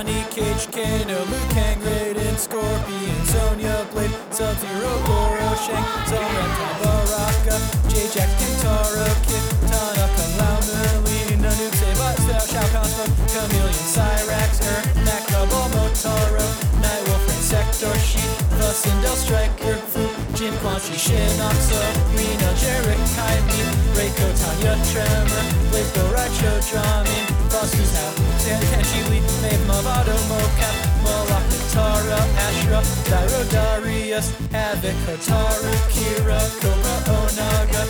Johnny Cage, Kano, Liu Kang, Raiden, Scorpion, Sonya Blade, Sub-Zero, Goro, Shang, Zora, Baraka, J-Jack, Kintaro, Kid, Tanaka, Lao, Merlin, Nanook, Sabat, Style, Shao Smoke, Chameleon, Cyrax, Er, Nakabo, Motaro, Nightwolf, Insector, Sheet, the Sindel, Striker, Fu, Jin, Quan Chi, Shinoxo, Reno, Jarek, Kaimi, Reiko, Tanya, Tremor, Blazco, Raicho, Drahmin, Frost, who's now, San Kenshi, Lee, Maeve, Mavado, Mocap, Moloch, Tara, Ashrah, Kira, Onaga,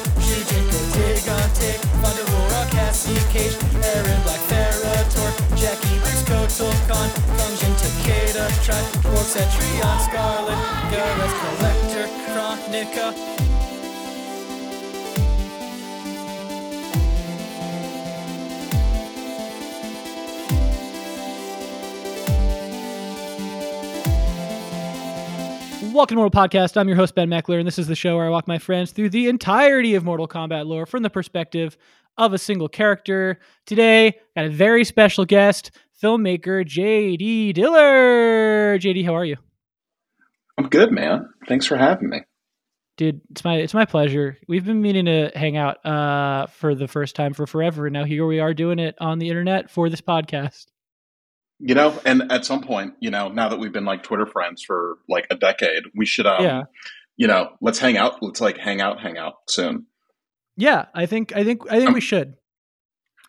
Cassie, Cage, Erron, Black, Ferrator, Jackie, Briggs, Function, Takeda, Tribe, Skarlet, Gareth, Collector, Kronika, Welcome to Mortal Podcast. I'm your host, Ben Meckler, and this is the show where I walk my friends through the entirety of Mortal Kombat lore from the perspective of a single character. Today, I got a very special guest, filmmaker JD Diller. JD, how are you? I'm good, man. Thanks for having me. Dude, it's my it's my pleasure. We've been meaning to hang out uh, for the first time for forever, and now here we are doing it on the internet for this podcast. You know, and at some point, you know, now that we've been like Twitter friends for like a decade, we should, um, Yeah. you know, let's hang out. Let's like hang out, hang out soon. Yeah, I think I think I think Um, we should.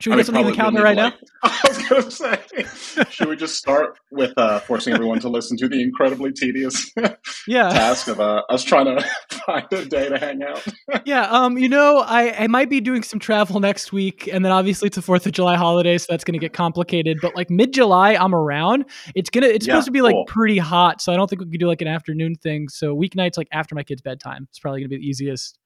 Should we I get something on the calendar right like- I was gonna say, should we just start with uh, forcing everyone to listen to the incredibly tedious? Yeah. task of uh, us trying to find a day to hang out? Yeah, um, you know, I, I might be doing some travel next week, and then obviously it's the Fourth of July holiday, so that's gonna get complicated. But like mid July, I'm around. It's gonna it's Yeah, supposed to be like cool. pretty hot, so I don't think we could do like an afternoon thing. So weeknights, like after my kid's bedtime, it's probably gonna be the easiest.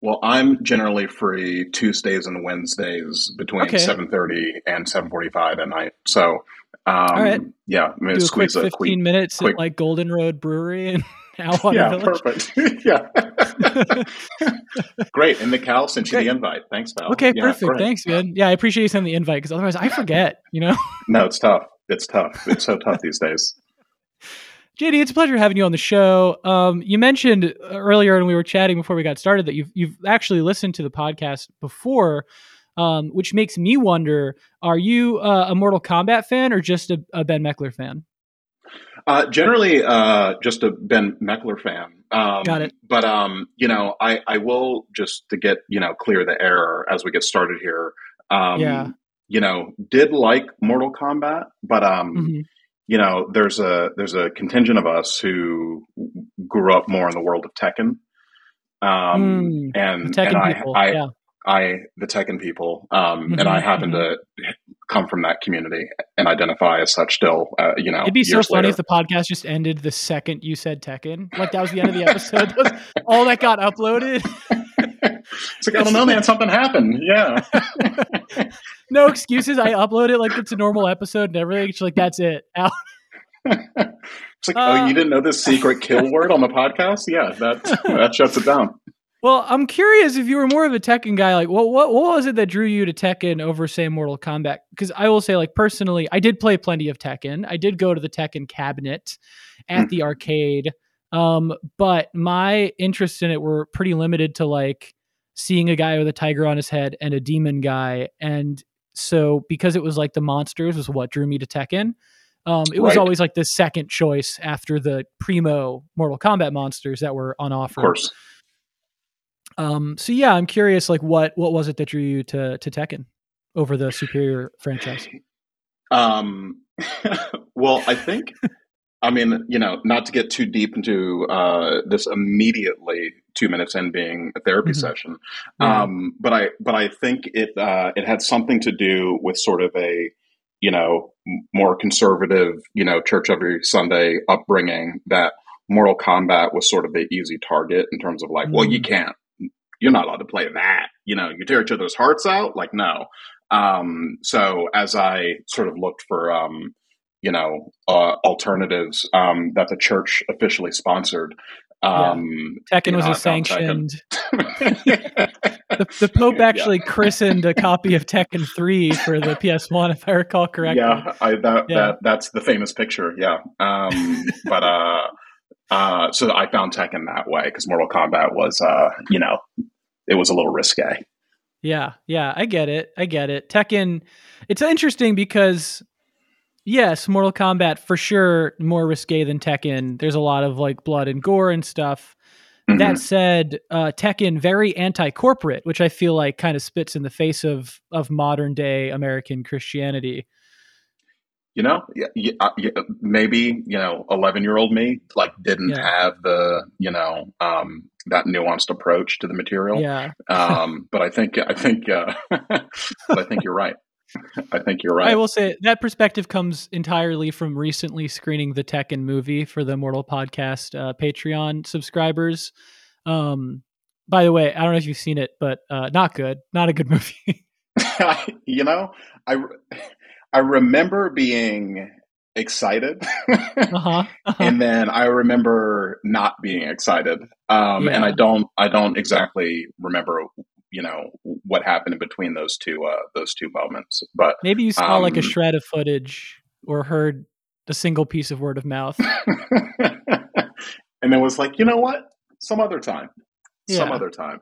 Well, I'm generally free Tuesdays and Wednesdays between Okay. 7:30 and 7:45 at night. So, um, right. yeah, I'm gonna Do a quick 15 a quick minutes quick- at like Golden Road Brewery in Atwater yeah, Village. perfect. yeah. great. And Mikal sent you the invite. Thanks, pal. Okay, Yeah, perfect. great. Thanks, man. Yeah, I appreciate you sending the invite because otherwise I forget. You know. No, it's tough. It's tough. It's so tough these days. JD, it's a pleasure having you on the show. Um, you mentioned earlier when we were chatting before we got started that you've you've actually listened to the podcast before, um, which makes me wonder: Are you uh, a Mortal Kombat fan or just a, a Ben Meckler fan? Uh, generally, uh, just a Ben Meckler fan. Um, Got it. But um, you know, I, I will just to get you know clear the air as we get started here. Um, Yeah. You know, did like Mortal Kombat, but um, Mhm. You know, there's a there's a contingent of us who grew up more in the world of Tekken. Um, Mm, and The Tekken and I, people. I, yeah. I, the Tekken people, um, and I happen to come from that community and identify as such still, uh, you know, It'd be so funny later. if the podcast just ended the second you said Tekken. Like that was the end of the episode. That all that got uploaded. it's like, I don't know, man, something happened. Yeah. no excuses. I upload it like it's a normal episode and everything. It's like that's it. Out. it's like, Uh, oh, you didn't know this secret kill word on the podcast? Yeah, that, that shuts it down. Well, I'm curious if you were more of a Tekken guy. Like, what what what was it that drew you to Tekken over, say, Mortal Kombat? Because I will say, like, personally, I did play plenty of Tekken. I did go to the Tekken cabinet at Hmm. the arcade, um, but my interests in it were pretty limited to like seeing a guy with a tiger on his head and a demon guy, and so because it was like the monsters was what drew me to Tekken. Um, it was Right. always like the second choice after the primo Mortal Kombat monsters that were on offer. Of course. Um, so yeah, I'm curious, like what what was it that drew you to to Tekken over the Superior franchise? Um, well, I think, I mean, you know, not to get too deep into uh, this immediately, two minutes in being a therapy Mhm. session, Yeah. um, but I, but I think it, uh, it had something to do with sort of a, you know, more conservative, you know, church every Sunday upbringing that Mortal Kombat was sort of the easy target in terms of like, well, you Mm. can't, you're not allowed to play that. You know, you tear each other's hearts out. Like, no. Um, so as I sort of looked for, um, you know, uh, alternatives um, that the church officially sponsored, um, Tekken was know, a sanctioned. The, the Pope actually yeah. christened a copy of Tekken 3 for the PS1, if I recall correctly. Yeah, I, that, yeah. that that's the famous picture. Yeah, um, but uh, uh, so I found Tekken that way because Mortal Kombat was, uh, you know, it was a little risque. Yeah, yeah, I get it. I get it. Tekken, it's interesting because yes, Mortal Kombat for sure more risque than Tekken. There's a lot of like blood and gore and stuff. Mm-hmm. That said, uh, Tekken very anti-corporate, which I feel like kind of spits in the face of of modern day American Christianity. You know, yeah, uh, yeah, maybe you know, eleven year old me like didn't yeah. have the you know um, that nuanced approach to the material. Yeah. um, but I think I think uh, I think you're right. I think you're right. I will say that perspective comes entirely from recently screening the Tekken movie for the Mortal Podcast uh, Patreon subscribers. Um, by the way, I don't know if you've seen it, but uh, not good. Not a good movie. you know, I I remember being excited, uh-huh, uh-huh. and then I remember not being excited. Um, yeah. And I don't I don't exactly remember you know what happened in between those two uh, those two moments. But maybe you saw um, like a um, shred of footage or heard a single piece of word of mouth, and then was like, you know what, some other time, yeah. some other time.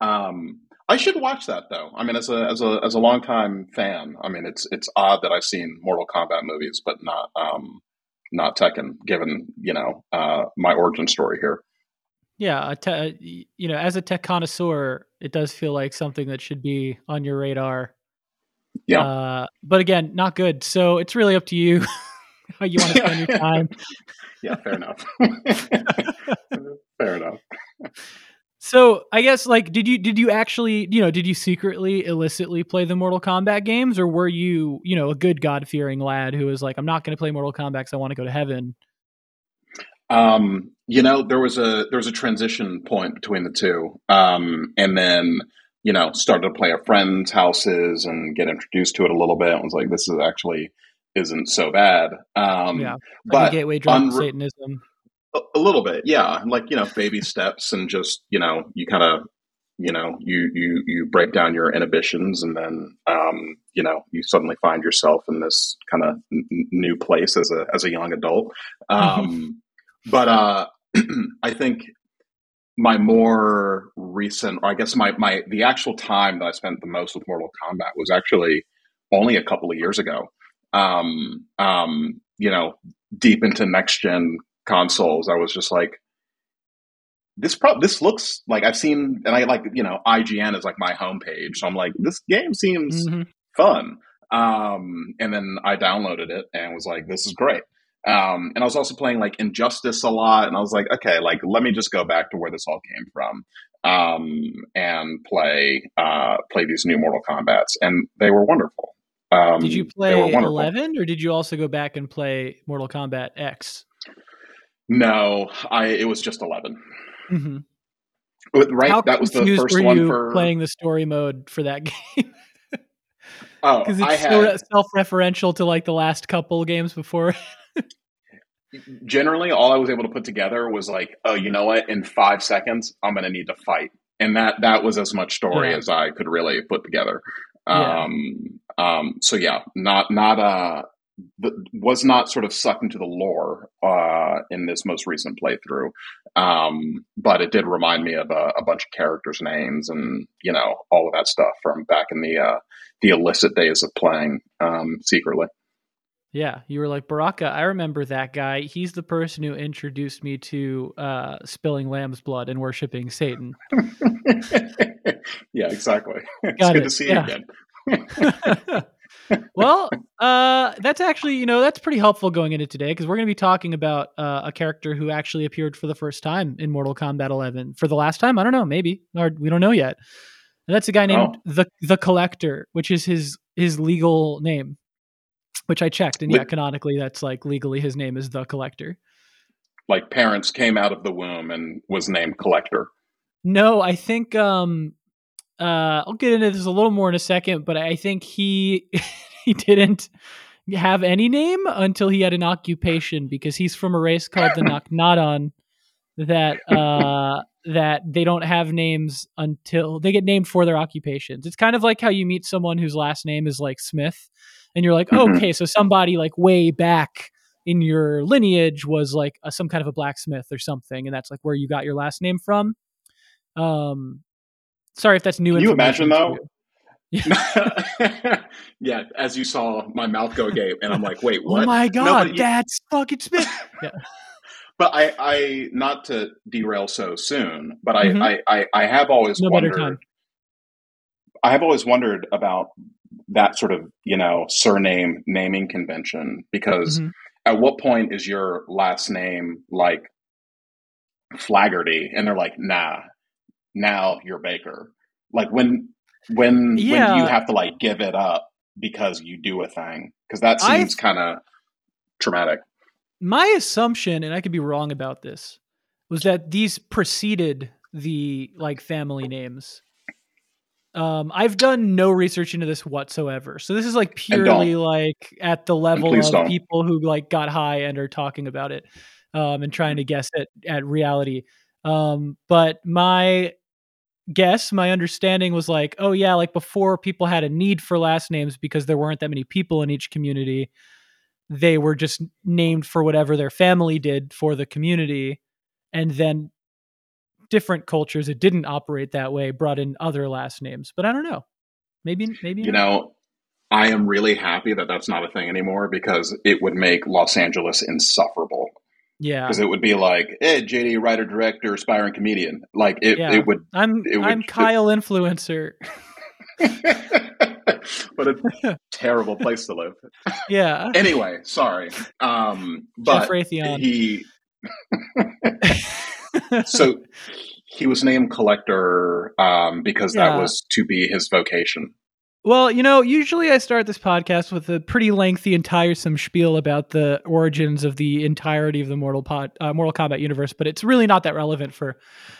Um, I should watch that though. I mean, as a as a as a longtime fan, I mean, it's it's odd that I've seen Mortal Kombat movies, but not um, not Tekken, given you know uh, my origin story here yeah, te- you know, as a tech connoisseur, it does feel like something that should be on your radar. Yeah. Uh, but again, not good. So it's really up to you how you want to spend your time. yeah, fair enough. fair enough. So I guess like did you did you actually you know did you secretly illicitly play the Mortal Kombat games or were you you know a good God fearing lad who was like I'm not going to play Mortal Kombat because I want to go to heaven um, you know, there was a there was a transition point between the two, um, and then you know started to play at friends' houses and get introduced to it a little bit. and was like, this is actually isn't so bad. Um, yeah, like but gateway drug unre- Satanism. A, a, little bit, yeah, like you know, baby steps, and just you know, you kind of you know you you you break down your inhibitions and then um, you know you suddenly find yourself in this kind of n- new place as a as a young adult um, but uh, I think my more recent, or I guess my my the actual time that I spent the most with Mortal Kombat was actually only a couple of years ago. Um, um, you know, deep into next gen consoles, I was just like, this pro this looks like I've seen, and I like you know IGN is like my homepage, so I'm like, this game seems mm-hmm. fun. Um, and then I downloaded it and was like, this is great. Um, and I was also playing like Injustice a lot, and I was like, okay, like let me just go back to where this all came from, um, and play uh, play these new Mortal Kombat's, and they were wonderful. Um, did you play eleven, or did you also go back and play Mortal Kombat X? No, I it was just 11 mm-hmm. Right, How that was the first one for playing the story mode for that game. oh, because it's I so self-referential to like the last couple games before generally all I was able to put together was like, oh, you know what? In five seconds, I'm going to need to fight, and that that was as much story yeah. as I could really put together. Yeah. Um, um, so yeah, not not uh, was not sort of sucked into the lore uh, in this most recent playthrough, um, but it did remind me of a, a, bunch of characters' names and you know all of that stuff from back in the uh, the illicit days of playing um, secretly. Yeah, you were like Baraka. I remember that guy. He's the person who introduced me to uh, spilling lamb's blood and worshiping Satan. yeah, exactly. Got it's it. good to see yeah. you again. well, uh, that's actually you know that's pretty helpful going into today because we're going to be talking about uh, a character who actually appeared for the first time in Mortal Kombat 11 for the last time. I don't know, maybe or we don't know yet. And that's a guy named oh. the the Collector, which is his his legal name which I checked, and yeah, canonically, that's like legally his name is the collector. Like parents came out of the womb and was named collector. No, I think um, uh, I'll get into this a little more in a second, but I think he he didn't have any name until he had an occupation because he's from a race called the Naknadan, that uh that they don't have names until they get named for their occupations. It's kind of like how you meet someone whose last name is like Smith and you're like, Mhm. "Okay, so somebody like way back in your lineage was like a, some kind of a blacksmith or something and that's like where you got your last name from." Um sorry if that's new Can you imagine, though? you. yeah, as you saw my mouth go agape, and I'm like, wait, what? Oh my No, god, you- that's fucking Smith. But I, I, not to derail so soon, but I, Mhm. I, I, I have always No wondered. time. I have always wondered about that sort of, you know, surname naming convention because Mhm. at what point is your last name like Flaggerty? And they're like, nah, now you're Baker. Like when, when, when do you have to like give it up because you do a thing? Because that seems kind of traumatic. my assumption and i could be wrong about this was that these preceded the like family names um i've done no research into this whatsoever. So this is like purely like at the level of don't. people who like got high and are talking about it um and trying to guess at at reality. Um but my guess my understanding was like oh yeah like before people had a need for last names because there weren't that many people in each community they were just named for whatever their family did for the community and then different cultures it didn't operate that way brought in other last names but i don't know maybe maybe You not. know, I am really happy that that's not a thing anymore because it would make Los Angeles insufferable. yeah Because it would be like, hey, JD, writer, director, aspiring comedian. Like it, Yeah. it would. i'm it would- i'm kyle influencer what a terrible place to live. yeah Anyway, sorry. Um, but Jeff Raytheon. he so he was named collector um, because Yeah. that was to be his vocation. Well, you know, usually I start this podcast with a pretty lengthy and tiresome spiel about the origins of the entirety of the Mortal Pod, uh, Mortal Kombat universe, but it's really not that relevant for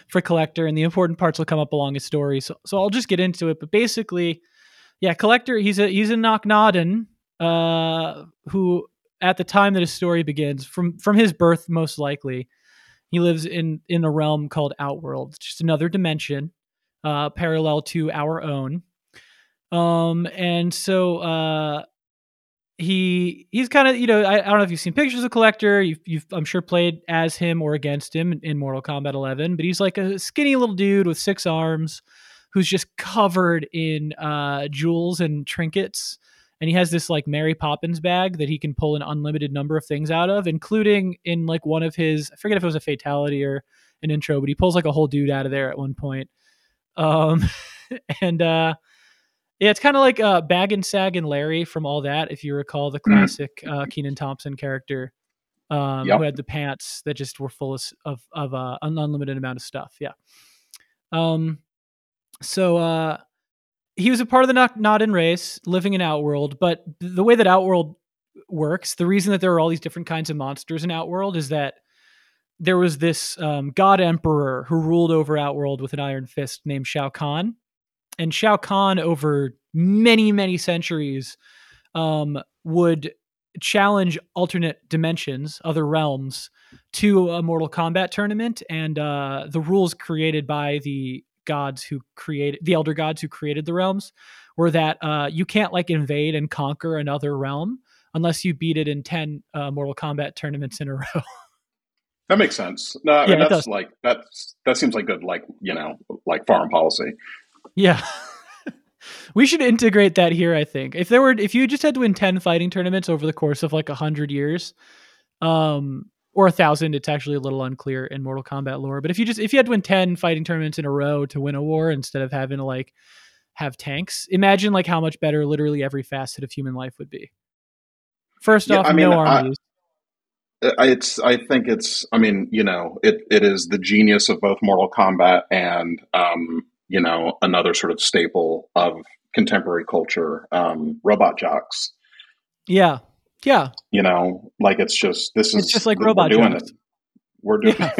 for Collector, and the important parts will come up along his story. So, so I'll just get into it. But basically, yeah, Collector, he's a he's a Naknadan, uh, who at the time that his story begins, from from his birth, most likely, he lives in in a realm called Outworld, just another dimension, uh, parallel to our own. Um and so uh he he's kind of you know I, I don't know if you've seen pictures of collector you've, you've i'm sure played as him or against him in, in mortal kombat 11 but he's like a skinny little dude with six arms who's just covered in uh jewels and trinkets and he has this like mary poppins bag that he can pull an unlimited number of things out of including in like one of his i forget if it was a fatality or an intro but he pulls like a whole dude out of there at one point um and uh yeah, it's kind of like uh, Bag and Sag and Larry from all that. If you recall the Mhm. classic uh, Kenan Thompson character, um, Yep. who had the pants that just were full of of, of uh, an unlimited amount of stuff. Yeah. Um. So uh, he was a part of the Naknadan race, living in Outworld. But the way that Outworld works, the reason that there are all these different kinds of monsters in Outworld is that there was this um, god emperor who ruled over Outworld with an iron fist named Shao Kahn and Shao Kahn over many many centuries um, would challenge alternate dimensions, other realms, to a Mortal Kombat tournament, and uh, the rules created by the gods who created the elder gods who created the realms were that uh, you can't like invade and conquer another realm unless you beat it in 10 uh, mortal kombat tournaments in a row That makes sense. No, I Yeah, mean, that's like that's that seems like good, like you know, like foreign policy. Yeah. we should integrate that here, I think. If there were if you just had to win 10 fighting tournaments over the course of like a 100 years, um or a 1000, it's actually a little unclear in Mortal Kombat lore, but if you just if you had to win 10 fighting tournaments in a row to win a war instead of having to like have tanks, imagine like how much better literally every facet of human life would be. First Yeah, off, I mean, no armies. I- It's I think it's I mean, you know, it it is the genius of both Mortal Kombat and um, you know, another sort of staple of contemporary culture, um, Robot Jox. yeah. Yeah. You know, like it's just this is It's just like we're robot doing it. We're doing Yeah.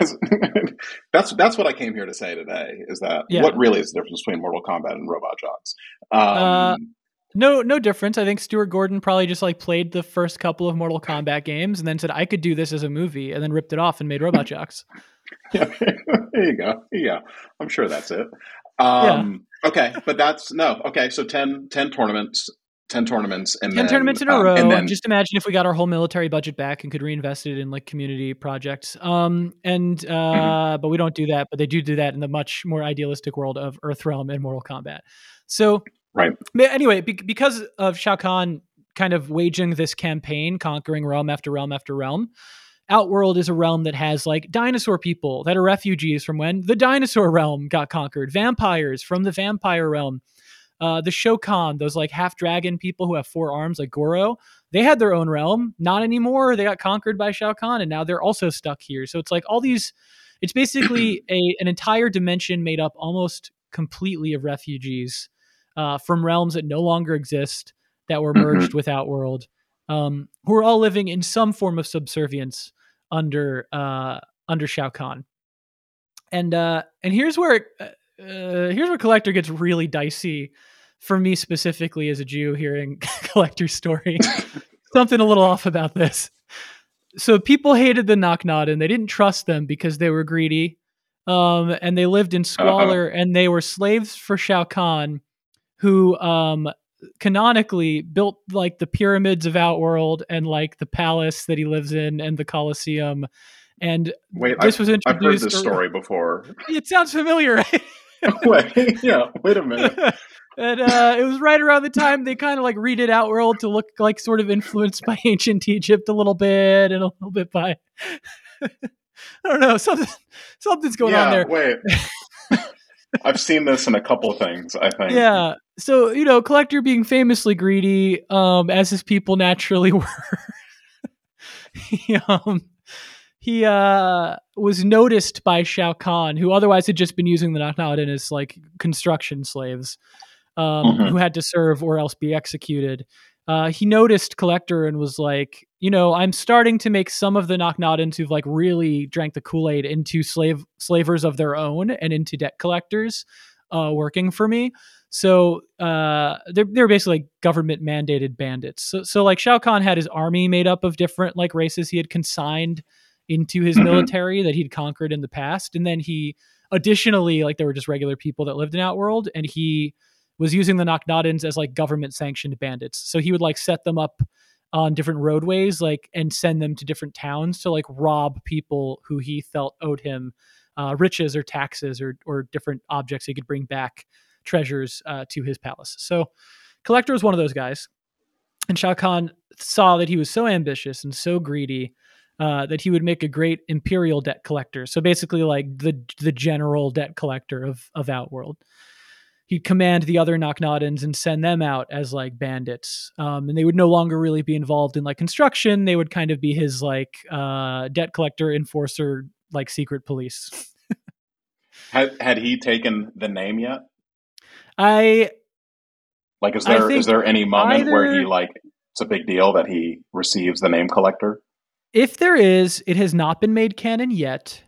it. that's that's what I came here to say today. Is that Yeah. what really is the difference between Mortal Kombat and Robot Jox? Um, Uh, No, no difference. I think Stuart Gordon probably just like played the first couple of Mortal Kombat games and then said I could do this as a movie, and then ripped it off and made Robot Jox. Yeah, there you go. Yeah, I'm sure that's it. Um, Okay, but that's no. Okay, so 10, 10 tournaments, ten tournaments, and 10 then, tournaments in a um, row. and then just imagine if we got our whole military budget back and could reinvest it in like community projects. Um, and uh, Mm-hmm. but we don't do that. But they do do that in the much more idealistic world of Earthrealm and Mortal Kombat. So right. but anyway, be- because of Shao Kahn kind of waging this campaign, conquering realm after realm after realm, Outworld is a realm that has like dinosaur people that are refugees from when the dinosaur realm got conquered, vampires from the vampire realm, uh, the Shokan, those like half dragon people who have four arms like Goro, they had their own realm. Not anymore. They got conquered by Shao Kahn, and now they're also stuck here. So it's like all these. It's basically a an entire dimension made up almost completely of refugees uh, from realms that no longer exist that were Mhm. merged with Outworld, um, who are all living in some form of subservience under uh, under Shao Kahn. And uh, and here's where uh, uh, here's where collector gets really dicey for me specifically as a Jew hearing collector's story. Something a little off about this. So people hated the Knocknod and they didn't trust them because they were greedy. Um, and they lived in squalor and they were slaves for Shao Kahn, who um, canonically built like the pyramids of Outworld and like the palace that he lives in and the Colosseum. And Wait, this I've, was I've heard this story before. It sounds familiar, right? wait, yeah, wait a minute. and uh, it was right around the time they kind of like redid Outworld to look like sort of influenced by ancient Egypt a little bit and a little bit by I don't know something something's going yeah, on there. wait. I've seen this in a couple of things. I think. Yeah. So you know, collector being famously greedy, um, as his people naturally were. he, um, he uh was noticed by Shao Kahn, who otherwise had just been using the Naknadan as like construction slaves, um, Mhm. who had to serve or else be executed. Uh, he noticed Collector and was like, you know, I'm starting to make some of the Naknadans who've like really drank the Kool Aid into slave slavers of their own and into debt collectors, uh, working for me. So uh, they're they're basically like government mandated bandits. So so like Shao Kahn had his army made up of different like races he had consigned into his Mhm. military that he'd conquered in the past, and then he additionally like there were just regular people that lived in Outworld, and he was using the Naknadans as like government sanctioned bandits. So he would like set them up on different roadways, like and send them to different towns to like rob people who he felt owed him uh, riches or taxes or or different objects he could bring back treasures uh, to his palace. So Collector was one of those guys, and Shao Kahn saw that he was so ambitious and so greedy. Uh, that he would make a great imperial debt collector. So basically, like the the general debt collector of of Outworld he'd command the other Naknadans and send them out as like bandits. Um, and they would no longer really be involved in like construction. They would kind of be his like uh, debt collector, enforcer, like secret police. Had had he taken the name yet? I Like, is there is there any moment where he like it's a big deal that he receives the name collector? If there is, it has not been made canon yet.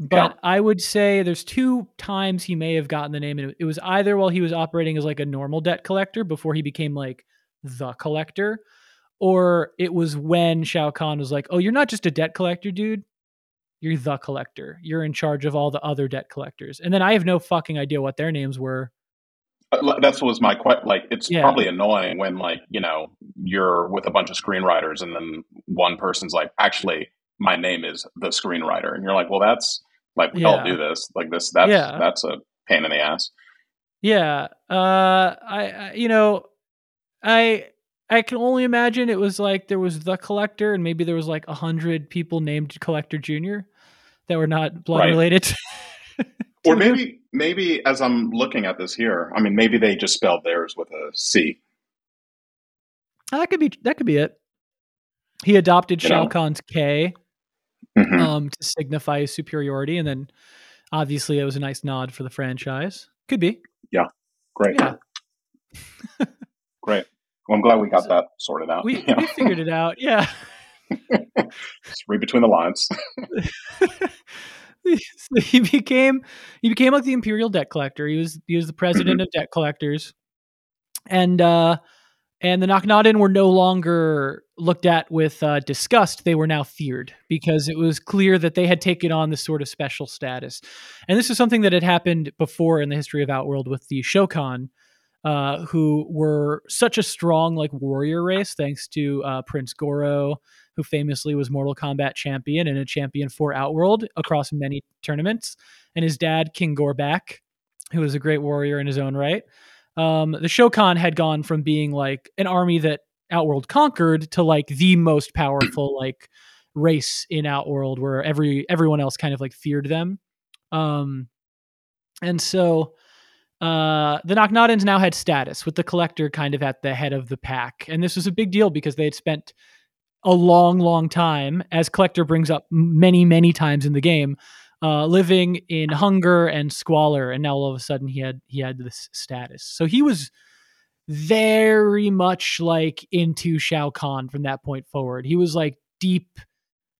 But Okay. I would say there's two times he may have gotten the name. And it was either while he was operating as like a normal debt collector before he became like the collector, or it was when Shao Kahn was like, "Oh, you're not just a debt collector, dude. You're the collector. You're in charge of all the other debt collectors." And then I have no fucking idea what their names were. Uh, That's was my question. Like, it's Yeah. probably annoying when like you know you're with a bunch of screenwriters and then one person's like, actually, my name is the screenwriter, and you're like, well, that's like we all do this. Like this, that's Yeah. that's a pain in the ass. Yeah. Uh I, I you know, I I can only imagine it was like there was the collector and maybe there was like a hundred people named Collector Junior that were not blood Right. related. Or maybe maybe as I'm looking at this here, I mean, maybe they just spelled theirs with a C. that could be that could be it. He adopted You Shao know? Kahn's K Mhm. um to signify his superiority and then obviously it was a nice nod for the franchise. Could be. Yeah. Great, Yeah. great. Well, I'm glad we got So- that sorted out. We Yeah. we figured it out. Yeah. Just read between the lines. so he became he became like the imperial debt collector. He was he was the president of debt collectors, and uh, and the Naknadan were no longer looked at with uh, disgust. They were now feared because it was clear that they had taken on this sort of special status. And this is something that had happened before in the history of Outworld with the Shokan, uh, who were such a strong like warrior race, thanks to uh, Prince Goro, who famously was Mortal Kombat champion and a champion for Outworld across many tournaments, and his dad King Gorbak, who was a great warrior in his own right um, the Shokan had gone from being like an army that Outworld conquered to like the most powerful like race in Outworld, where every everyone else kind of like feared them. Um, and so uh, the Naknadans now had status with the collector kind of at the head of the pack, and this was a big deal because they had spent a long, long time, as collector brings up many, many times in the game, uh, living in hunger and squalor, and now all of a sudden he had he had this status. So he was very much like into Shao Kahn from that point forward. He was like deep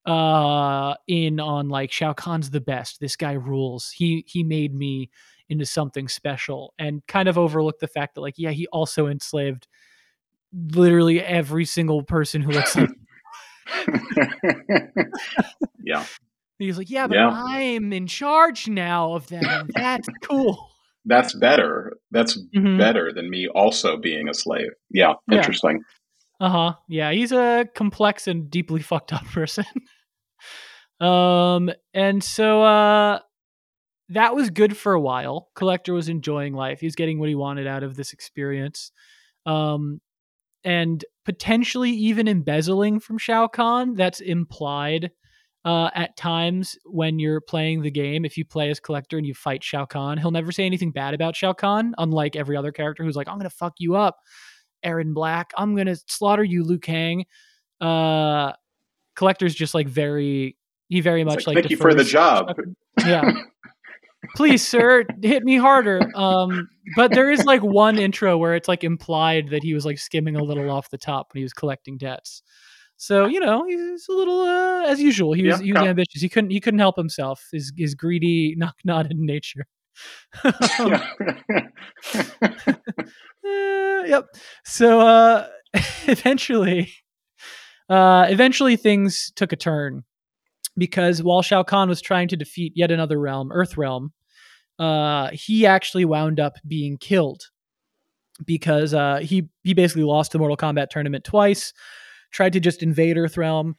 uh in on like Shao Kahn's the best. This guy rules. He he made me into something special and kind of overlooked the fact that like yeah, he also enslaved literally every single person who looks like yeah. He's like, yeah, but Yeah. I'm in charge now of them. That's cool. That's better. That's Mhm. better than me also being a slave. Yeah, Yeah. interesting. Uh huh. Yeah, he's a complex and deeply fucked up person. um, and so uh, that was good for a while. Collector was enjoying life. He was getting what he wanted out of this experience. Um, and potentially even embezzling from Shao Kahn. That's implied uh, at times when you're playing the game. If you play as Collector and you fight Shao Kahn, he'll never say anything bad about Shao Kahn, unlike every other character who's like, I'm going to fuck you up, Erron Black. I'm going to slaughter you, Liu Kang. Uh, Collector's just like very, he very much like, like, thank you for the job. yeah. Please, sir, hit me harder. Um, but there is like one intro where it's like implied that he was like skimming a little off the top when he was collecting debts. So you know he's a little uh, as usual. He was Yeah, he was okay. ambitious. He couldn't he couldn't help himself. His his greedy knock knotted nature. Uh, yep. So uh, eventually, uh, eventually things took a turn because while Shao Kahn was trying to defeat yet another realm, Earth Realm, uh, he actually wound up being killed because uh, he he basically lost the Mortal Kombat tournament twice. Tried to just invade Earth Realm.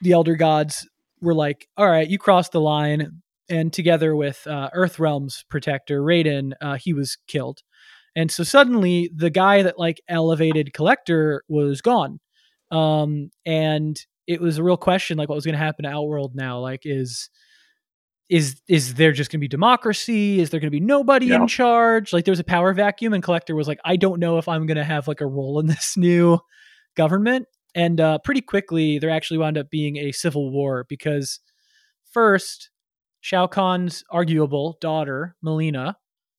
The Elder Gods were like, "All right, you crossed the line." And together with uh, Earth Realm's protector Raiden, uh, he was killed. And so suddenly, the guy that like elevated Collector was gone. Um, and it was a real question, like what was going to happen to Outworld now? Like, is is is there just going to be democracy? Is there going to be nobody Yeah. in charge? Like, there was a power vacuum, and Collector was like, I don't know if I'm going to have like a role in this new government. And uh, pretty quickly, there actually wound up being a civil war because first, Shao Kahn's arguable daughter, Mileena,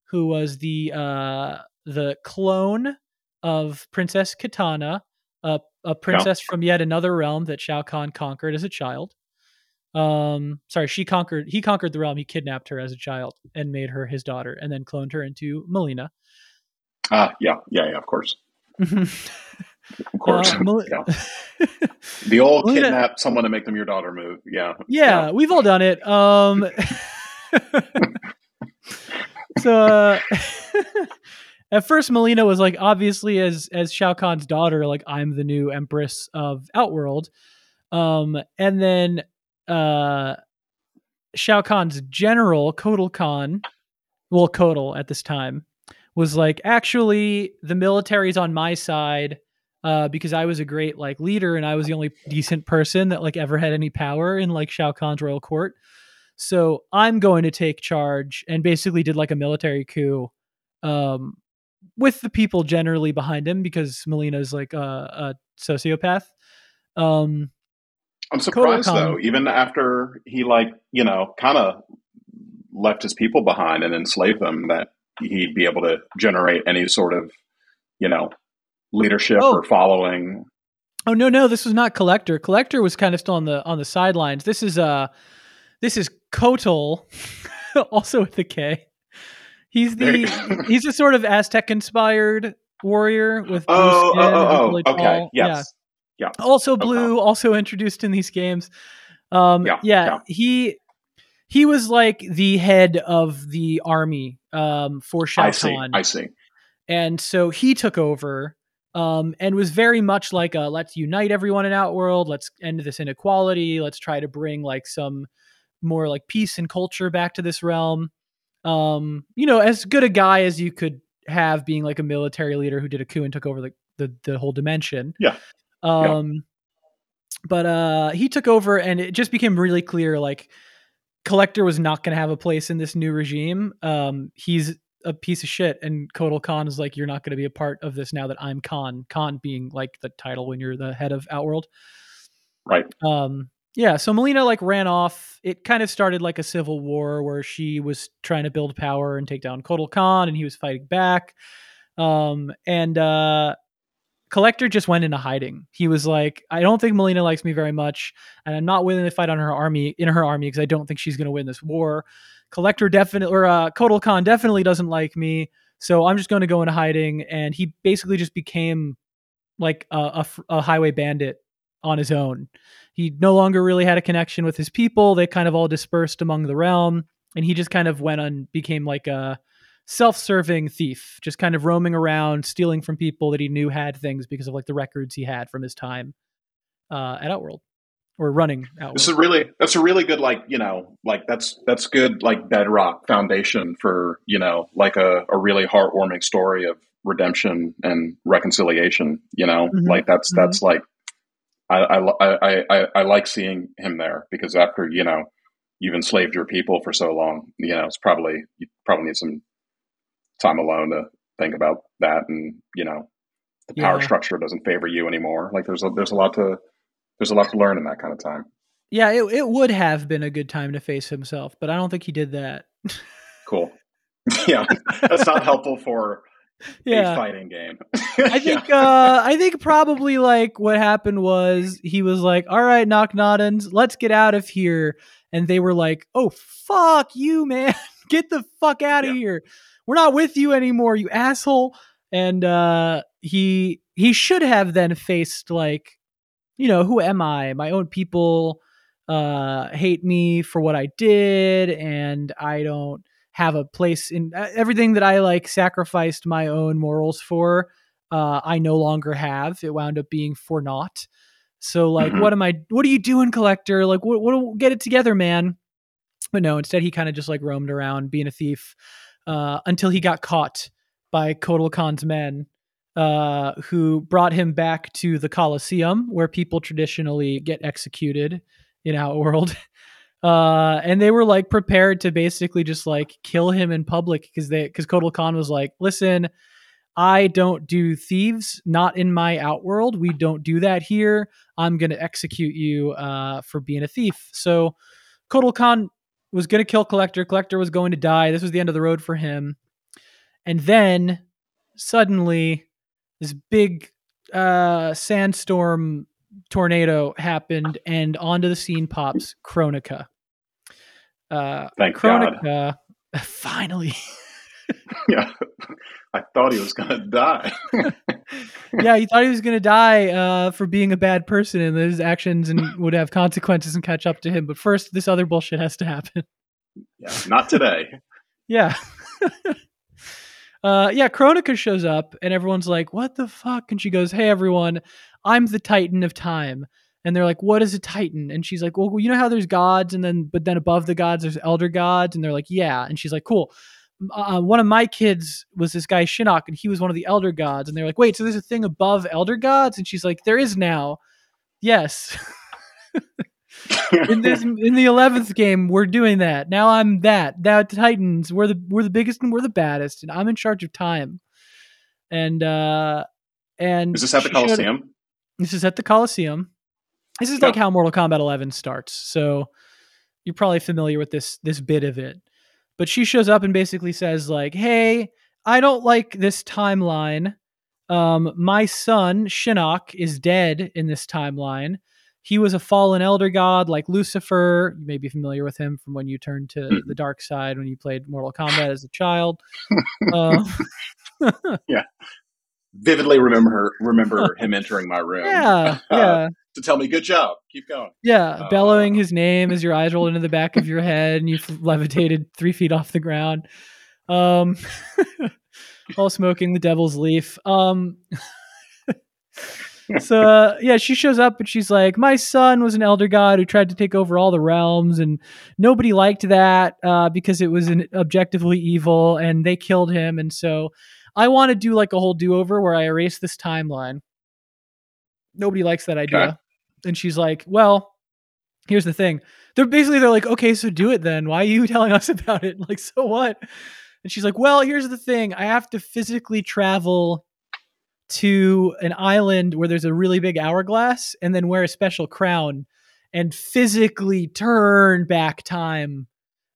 who was the uh, the clone of Princess Katana, a, a princess from yet another realm that Shao Kahn conquered as a child. Um, sorry, she conquered. He conquered the realm. He kidnapped her as a child and made her his daughter, and then cloned her into Mileena. Ah, yeah, yeah, yeah. Of course, of course. Uh, Mel- yeah. The old Mileena- kidnap someone to make them your daughter move. Yeah, yeah, we've all done it. Um, so uh, at first, Mileena was like, obviously, as as Shao Kahn's daughter, like I'm the new empress of Outworld. Um, and then uh, Shao Kahn's general, Kotal Khan, well, Kotal at this time, was like, actually, the military's on my side. Uh, because I was a great like leader and I was the only decent person that like ever had any power in like Shao Kahn's royal court. So I'm going to take charge and basically did like a military coup um, with the people generally behind him because Mileena's like a, a sociopath. Um, I'm surprised Khan- though. Even after he like you know kind of left his people behind and enslaved them, that he'd be able to generate any sort of you know leadership Oh. or following. Oh no, no, this was not Collector. Collector was kind of still on the on the sidelines. This is uh this is Kotal, also with the K. He's the he's a sort of Aztec inspired warrior with blue Oh, skin oh, oh, oh, okay. Yes. Yeah. Also blue, also introduced in these games. Um, Yeah, yeah, yeah. he he was like the head of the army um, for Shao I see. Kahn, I see. and so he took over um, and was very much like a let's unite everyone in Outworld, let's end this inequality, let's try to bring like some more like peace and culture back to this realm. Um, you know, as good a guy as you could have being like a military leader who did a coup and took over the the, the whole dimension. Yeah. Um but uh he took over and it just became really clear like Collector was not going to have a place in this new regime. Um he's a piece of shit and Kotal Khan is like you're not going to be a part of this now that I'm Khan. Khan being like the title when you're the head of Outworld. Right. Um yeah, so Mileena like ran off. It kind of started like a civil war where she was trying to build power and take down Kotal Khan and he was fighting back. Um and uh Collector just went into hiding. He was like, I don't think Mileena likes me very much, and I'm not willing to fight on her army in her army because I don't think she's going to win this war. Collector definitely, or uh, Kotal Khan definitely doesn't like me, so I'm just going to go into hiding. And he basically just became like a a highway bandit on his own. He no longer really had a connection with his people. They kind of all dispersed among the realm, and he just kind of went on, became like a self-serving thief, just kind of roaming around, stealing from people that he knew had things because of like the records he had from his time uh, at Outworld or running Outworld. This is really that's a really good like you know like that's that's good like bedrock foundation for you know like a, a really heartwarming story of redemption and reconciliation. You know, Mhm, like that's mhm. that's like I, I I I like seeing him there because after you know you've enslaved your people for so long, you know it's probably you probably need some time alone to think about that and you know the power Yeah. structure doesn't favor you anymore. Like there's a, there's a lot to there's a lot to learn in that kind of time. yeah, it, it would have been a good time to face himself, but I don't think he did that. Cool. yeah, that's not helpful for a yeah. fighting game. I think uh I think probably like what happened was he was like, "All right, Naknadans, let's get out of here." And they were like, "Oh fuck you, man. Get the fuck out of Yeah. here. We're not with you anymore, you asshole." And uh he he should have then faced like, you know, who am I? My own people uh hate me for what I did and I don't have a place in uh, everything that I like sacrificed my own morals for uh, I no longer have. It wound up being for naught. So like, Mhm. what am I? What are you doing, collector? Like, what? What? Get it together, man. But no, instead he kind of just like roamed around being a thief uh, until he got caught by Kotal Khan's men, uh, who brought him back to the Colosseum, where people traditionally get executed in Outworld. Uh, and they were like prepared to basically just like kill him in public because they because Kotal Khan was like, listen, I don't do thieves, not in my outworld. We don't do that here. I'm gonna execute you uh, for being a thief. So Kotal Khan was gonna kill Collector. Collector was going to die. This was the end of the road for him. And then suddenly, this big uh, sandstorm tornado happened, and onto the scene pops Kronika. Uh, Thank God. Finally. Yeah, I thought he was gonna die. yeah, he thought he was to die uh, for being a bad person, and that his actions and would have consequences and catch up to him. But first, this other bullshit has to happen. yeah, not today. Yeah. uh, yeah, Kronika shows up, and everyone's like, "What the fuck?" And she goes, "Hey, everyone, I'm the Titan of Time." And they're like, "What is a Titan?" And she's like, "Well, you know how there's gods, and then but then above the gods there's elder gods." And they're like, "Yeah." And she's like, "Cool." Uh, one of my kids was this guy Shinnok, and he was one of the elder gods. And they're like, "Wait, so there's a thing above elder gods?" And she's like, "There is now." Yes. in this in the eleventh game, we're doing that. Now I'm that. Now Titans, we're the we're the biggest and we're the baddest, and I'm in charge of time. And uh and Is this at the Coliseum? This is at the Coliseum. This is Yeah. like how Mortal Kombat 11 starts. So you're probably familiar with this this bit of it. But she shows up and basically says like, "Hey, I don't like this timeline. Um, my son Shinnok is dead in this timeline. He was a fallen elder god like Lucifer. You may be familiar with him from when you turned to Mhm. the dark side when you played Mortal Kombat as a child. Um, vividly remember her, remember him entering my room. Yeah, uh, yeah, to tell me, "Good job, keep going." yeah. uh, Bellowing his name as your eyes roll into the back of your head and you've levitated three feet off the ground. Um, while smoking the devil's leaf. Um, so uh, yeah, she shows up and she's like, "My son was an elder god who tried to take over all the realms, and nobody liked that uh, because it was an objectively evil, and they killed him. And so I want to do like a whole do over where I erase this timeline. Nobody likes that idea." Okay. And she's like, "Well, here's the thing. They're basically they're like, okay, so do it then. Why are you telling us about it? Like, so what?" And she's like, "Well, here's the thing. I have to physically travel." to an island where there's a really big hourglass and then wear a special crown and physically turn back time.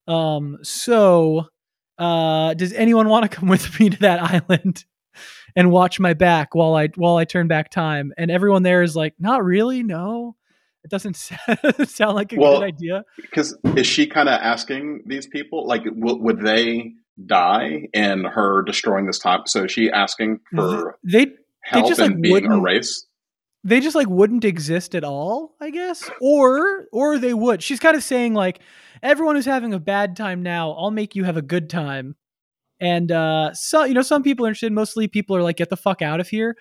Um, so uh, does anyone want to come with me to that island and watch my back while I while I turn back time? And everyone there is like, not really, no. It doesn't sound like a Well, good idea. Because is she kind of asking these people, like, w- would they die in her destroying this time? So is she asking for They help just, in like, being erased? They just like wouldn't exist at all, I guess. Or or they would. She's kind of saying like everyone who's having a bad time now, I'll make you have a good time. And uh so you know, some people are interested, mostly people are like, get the fuck out of here.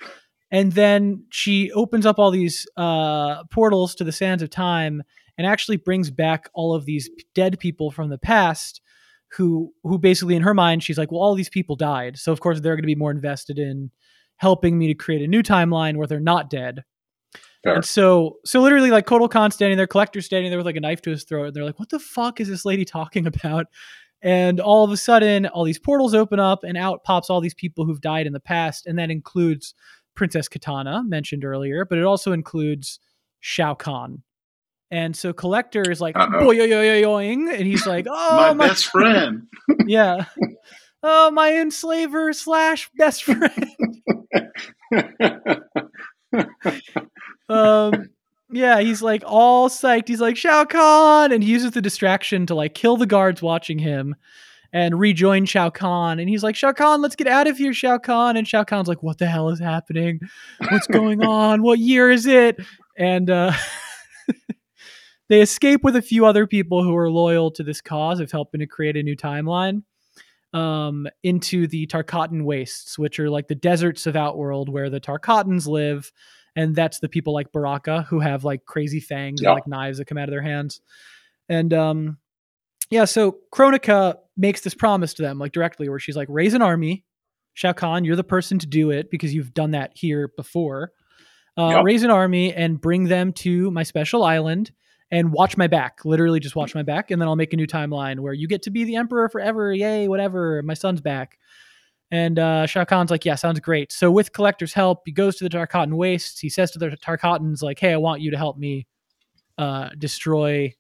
And then she opens up all these uh portals to the sands of time and actually brings back all of these dead people from the past who who basically in her mind she's like well all these people died so of course they're going to be more invested in helping me to create a new timeline where they're not dead Fair. and so, so literally, like Kotal Khan standing there, Collector standing there with like a knife to his throat, and they're like, "What the fuck is this lady talking about?" And all of a sudden, all these portals open up, and out pops all these people who've died in the past, and that includes Princess Kitana mentioned earlier, but it also includes Shao Kahn. And so Collector is like, boy, yo, yo, yo, yoing, and he's like, oh, my, best friend. yeah, oh, my enslaver slash best friend. Um yeah he's like all psyched. He's like shao kahn! And he uses the distraction to like kill the guards watching him and rejoin shao kahn. And he's like shao kahn let's get out of here shao kahn! And shao kahn's like what the hell is happening? What's going on? What year is it? And uh they escape with a few other people who are loyal to this cause of helping to create a new timeline um, into the Tarkatan wastes, which are like the deserts of Outworld where the Tarkatans live, and that's the people like Baraka who have like crazy fangs Yeah. and like knives that come out of their hands. And um, yeah, so Kronika makes this promise to them like directly, where she's like, raise an army, Shao Kahn, you're the person to do it because you've done that here before. Uh. Raise an army and bring them to my special island and watch my back. Literally, just watch my back, and then I'll make a new timeline where you get to be the emperor forever. Yay, whatever. My son's back. And uh, Shao Kahn's like, yeah, sounds great. So with Collector's help, he goes to the Tarkatan Wastes. He says to the Tarkatans, like, hey, I want you to help me uh, destroy,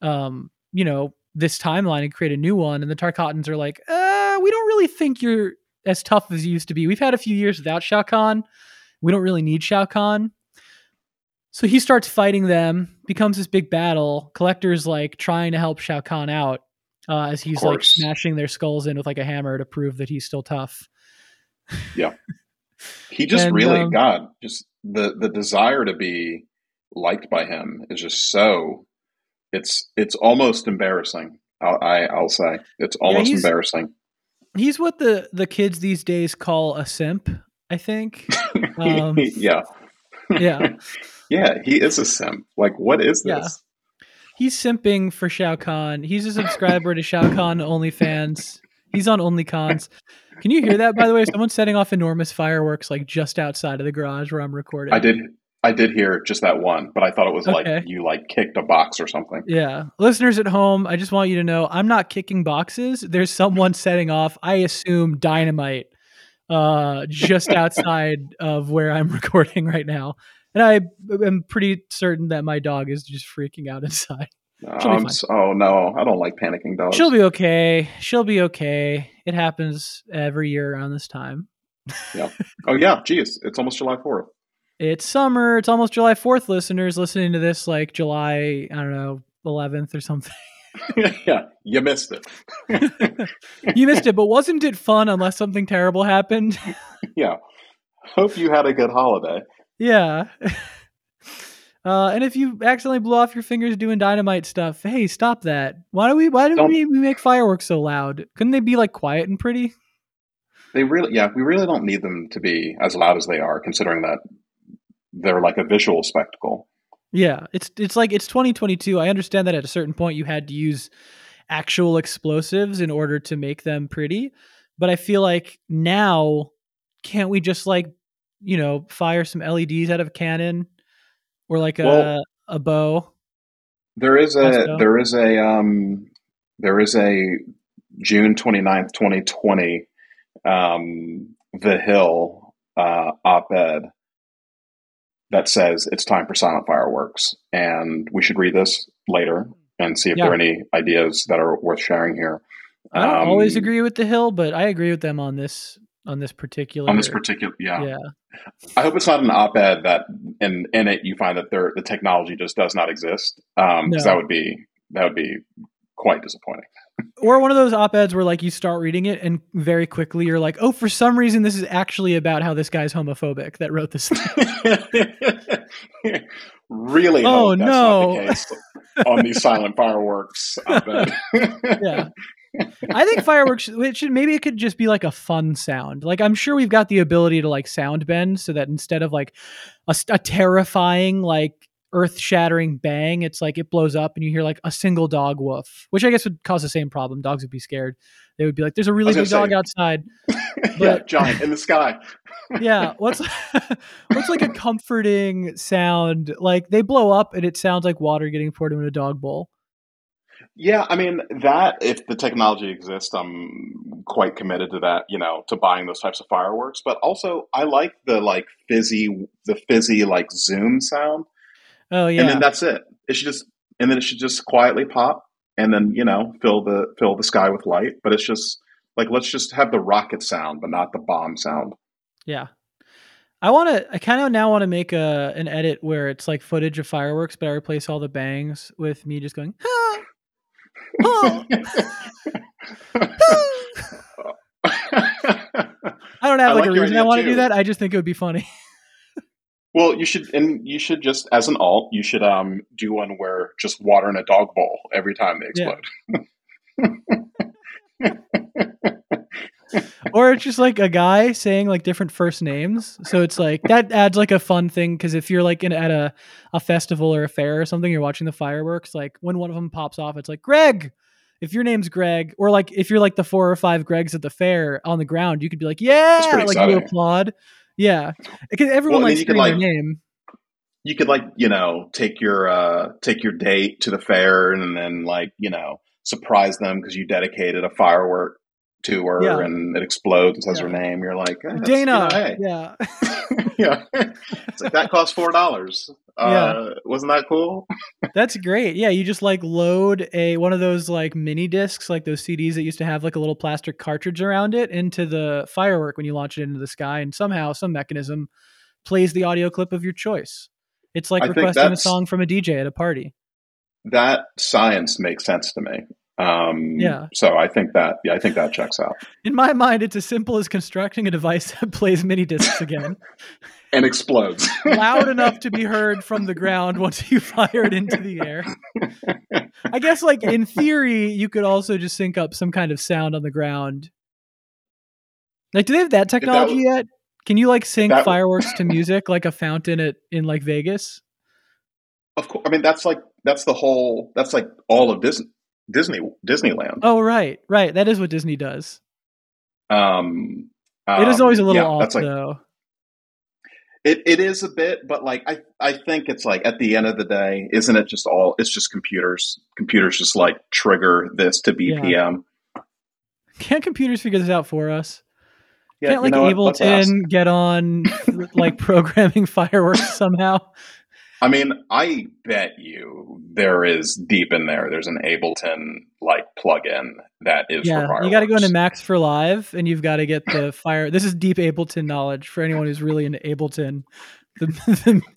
um, you know, this timeline and create a new one. And the Tarkatans are like, uh, we don't really think you're as tough as you used to be. We've had a few years without Shao Kahn. We don't really need Shao Kahn. So he starts fighting them, becomes this big battle. Collector's like trying to help Shao Kahn out uh, as he's like smashing their skulls in with like a hammer to prove that he's still tough. Yeah, he just And, really, um, God, just the the desire to be liked by him is just so. It's it's almost embarrassing. I'll, I, I'll say it's almost he's- embarrassing. He's what the the kids these days call a simp, I think. Um, yeah, yeah. yeah, he is a simp. Like, what is Yeah. this? He's simping for Shao Kahn. He's a subscriber to Shao Kahn OnlyFans. He's on OnlyCons. Can you hear that by the way? Someone's setting off enormous fireworks like just outside of the garage where I'm recording. I did, I did hear just that one, but I thought it was Okay. like you like kicked a box or something. Yeah. Listeners at home, I just want you to know I'm not kicking boxes. There's someone setting off, I assume, dynamite uh, just outside of where I'm recording right now. And I am pretty certain that my dog is just freaking out inside. Um, so- oh no, I don't like panicking dogs. She'll be okay. She'll be okay. It happens every year around this time. Yeah. Oh yeah, geez, it's almost July Fourth. It's summer. It's almost July 4th, listeners listening to this like July, I don't know, 11th or something. yeah, you missed it. you missed it, but wasn't it fun unless something terrible happened? yeah. Hope you had a good holiday. Yeah. Uh, and if you accidentally blow off your fingers doing dynamite stuff, hey, stop that. Why do we? Why do we, we make fireworks so loud? Couldn't they be like quiet and pretty? They really, yeah, we really don't need them to be as loud as they are, considering that they're like a visual spectacle. Yeah, it's it's like it's 2022. I understand that at a certain point you had to use actual explosives in order to make them pretty, but I feel like now can't we just like you know fire some LEDs out of a cannon or like a Well- a bow? There is a there is a um there is a June 29th, 2020 um The Hill uh op-ed that says it's time for silent fireworks and we should read this later and see if there are any ideas that are worth sharing here. I don't always Um, agree with the Hill, but I agree with them on this on this particular on this particular yeah. yeah. I hope it's not an op-ed that in in it you find that there the technology just does not exist. Um 'cause No. that would be that would be quite disappointing. Or one of those op-eds where like you start reading it and very quickly you're like, "Oh, for some reason this is actually about how this guy's homophobic that wrote this." really Oh, that's no. not the case on these silent fireworks. op-ed. yeah. I think fireworks it should maybe it could just be like a fun sound. Like I'm sure we've got the ability to like sound bend so that instead of like a terrifying like earth-shattering bang, it's like it blows up and you hear like a single dog woof, which I guess would cause the same problem. Dogs would be scared. They would be like, "There's a really big gonna dog say- outside." yeah, giant in the sky. yeah what's what's like a comforting sound like they blow up and it sounds like water getting poured into a dog bowl Yeah, I mean that if the technology exists, I'm quite committed to that. You know, to buying those types of fireworks. But also, I like the like fizzy, the fizzy like zoom sound. oh yeah. and then that's it. It should just and then it should just quietly pop and then you know fill the fill the sky with light. But it's just like let's just have the rocket sound, but not the bomb sound. yeah i want to i kind of now want to make a an edit where it's like footage of fireworks but i replace all the bangs with me just going "Ah, i don't have I like, like a reason i want to do that i just think it would be funny well, you should and you should just as an alt, you should um do one where just water in a dog bowl every time they explode. Yeah. or it's just like a guy saying like different first names. So it's like that adds like a fun thing because if you're like in at a a festival or a fair or something, you're watching the fireworks. Like when one of them pops off, it's like Greg. If your name's Greg, or like if you're like the four or five Gregs at the fair on the ground, you could be like, yeah, like you applaud. Yeah, because everyone Well, likes then you could, hearing their name. you could like you know take your uh take your date to the fair and then like you know surprise them because you dedicated a firework to her Yeah. and it explodes and says Yeah. her name you're like Dana. you know, hey. Yeah. yeah it's like that cost four dollars uh wasn't that cool That's great. Yeah, you just like load a one of those like mini discs, like those CDs that used to have like a little plastic cartridge around it into the firework when you launch it into the sky, and somehow some mechanism plays the audio clip of your choice. It's like I requesting a song from a DJ at a party. that science makes sense to me um Yeah. so i think that yeah i think that checks out In my mind, it's as simple as constructing a device that plays mini discs again, and explodes loud enough to be heard from the ground once you fire it into the air. I guess, like in theory, you could also just sync up some kind of sound on the ground. Like, do they have that technology was- yet? Can you like sync that was- fireworks to music like a fountain at in like Vegas? of course i mean that's like that's the whole that's like all of disney disney disneyland Oh, right, right. That is what Disney does. um it is um, always a little yeah, off, like though. It it is a bit, but like I I think it's like at the end of the day, isn't it just all? It's just computers. Computers just like trigger this to BPM. Can't computers figure this out for us? Yeah, Can't like you know what? Let's ask. Ableton get on like programming fireworks somehow? I mean, I bet you there is deep in there. There's an Ableton like plugin that is yeah, you got to go into Max for Live, and you've got to get the fire. This is deep Ableton knowledge for anyone who's really into Ableton, the,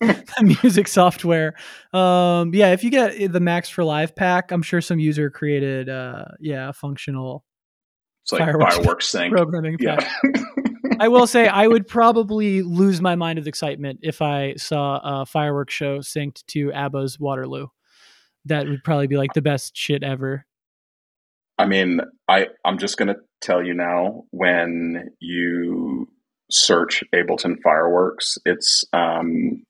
the, the music software. Um, yeah, if you get the Max for Live pack, I'm sure some user created, uh, yeah, functional It's like fireworks- fireworks, sync. programming pack. Yeah. I will say I would probably lose my mind with excitement if I saw a fireworks show synced to ABBA's Waterloo. That would probably be like the best shit ever. I mean, I I'm just gonna tell you now. When you search Ableton fireworks, it's um,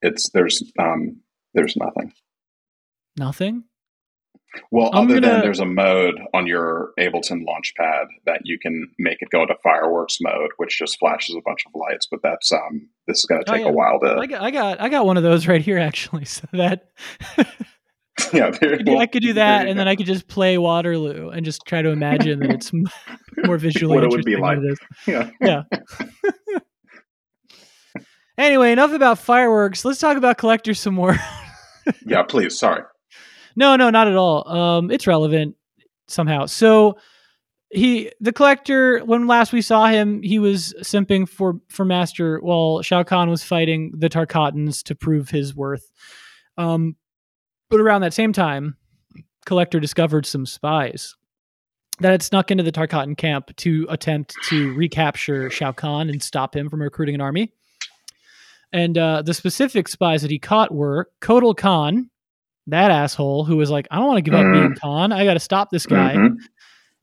it's there's um, there's nothing. Nothing. Well, I'm other gonna- than there's a mode on your Ableton Launchpad that you can make it go into fireworks mode, which just flashes a bunch of lights. But that's um, this is going to Oh, take yeah. a while I to. got, I got, I got one of those right here actually. So that yeah, there, I could do that, and then I could just play Waterloo and just try to imagine that it's more visually What it would be like. yeah. Yeah. Anyway, enough about fireworks. Let's talk about collectors some more. yeah, please. Sorry. No, no, not at all. Um, it's relevant somehow. So he, the collector, when last we saw him, he was simping for for Master while Shao Kahn was fighting the Tarkatans to prove his worth. Um, but around that same time, collector discovered some spies that had snuck into the Tarkatan camp to attempt to recapture Shao Kahn and stop him from recruiting an army. And uh, the specific spies that he caught were Kotal Khan, that asshole who was like, I don't want to give up Mhm. being Khan. I got to stop this guy. Mhm.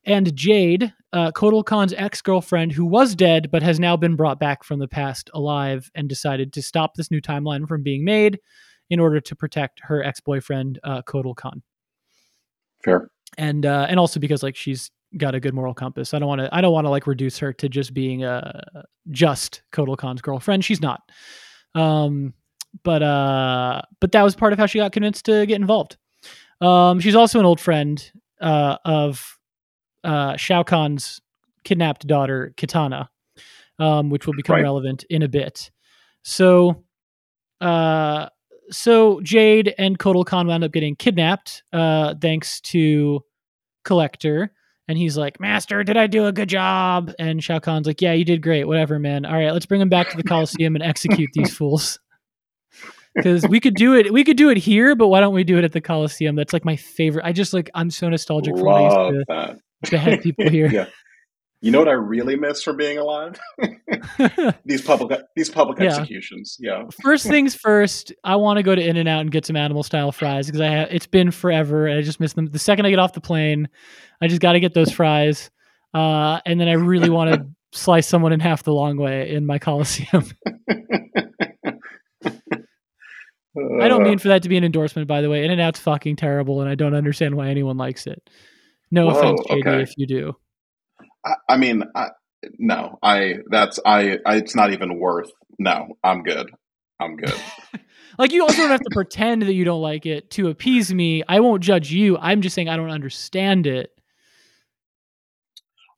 And Jade, uh, Kotal Khan's ex girlfriend, who was dead but has now been brought back from the past alive and decided to stop this new timeline from being made in order to protect her ex boyfriend, uh, Kotal Khan. Fair. And uh, and also because like she's got a good moral compass. I don't want to I don't want to like reduce her to just being a just Kotal Khan's girlfriend. She's not. Um, but uh, but that was part of how she got convinced to get involved. Um, she's also an old friend uh, of uh, Shao Kahn's kidnapped daughter, Kitana, um, which will become Right. relevant in a bit. So, uh, so Jade and Kotal Khan wound up getting kidnapped, uh, thanks to Collector. And he's like, Master, did I do a good job? And Shao Kahn's like, Yeah, you did great. Whatever, man. All right, let's bring him back to the Coliseum and execute these fools. Because we could do it, we could do it here, but why don't we do it at the Coliseum? That's like my favorite. I just like I'm so nostalgic for when I Love used that. to behead people here. yeah. You know what I really miss from being alive? these public these public Yeah. executions. Yeah. first things first, I want to go to In and Out and get some animal style fries because I have it's been forever and I just miss them. The second I get off the plane, I just got to get those fries, uh, and then I really want to slice someone in half the long way in my Coliseum. I don't Uh, mean for that to be an endorsement, by the way. In and Out's fucking terrible, and I don't understand why anyone likes it. No Whoa, offense, JD, okay. if you do. I, I mean, I, no, I that's I, I. It's not even worth. No, I'm good. I'm good. Like you also don't have to pretend that you don't like it to appease me. I won't judge you. I'm just saying I don't understand it.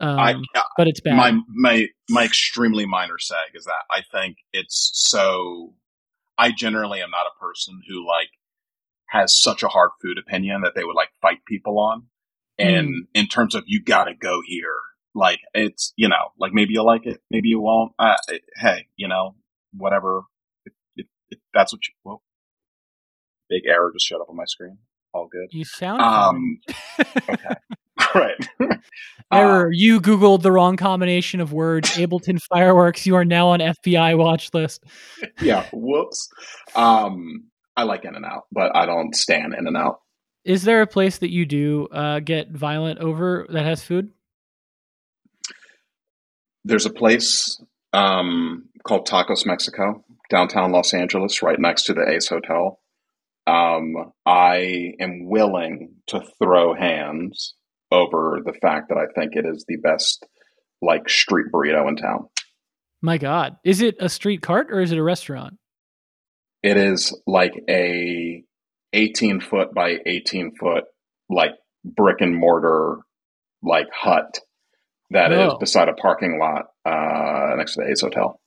Um, I but it's bad. my my my extremely minor sag is that I think it's so. I generally am not a person who like has such a hard food opinion that they would like fight people on. And Hmm. in terms of you got to go here, like it's you know like maybe you'll like it, maybe you won't. Uh, it- hey, you know whatever. If, if, if that's what you. Well, big error just showed up on my screen. All good. you sound. Um. okay. Right. error. you googled the wrong combination of words. Ableton fireworks. You are now on FBI watch list. yeah. Whoops. Um, I like In and Out, but I don't stand In and Out. Is there a place that you do uh, get violent over that has food? There's a place um, called Tacos Mexico, downtown Los Angeles, right next to the Ace Hotel. Um, I am willing to throw hands over the fact that I think it is the best, like street burrito in town. My God, is it a street cart or is it a restaurant? It is like a 18 foot by 18 foot, like brick and mortar, like hut that is Oh. beside a parking lot uh, next to the Ace Hotel.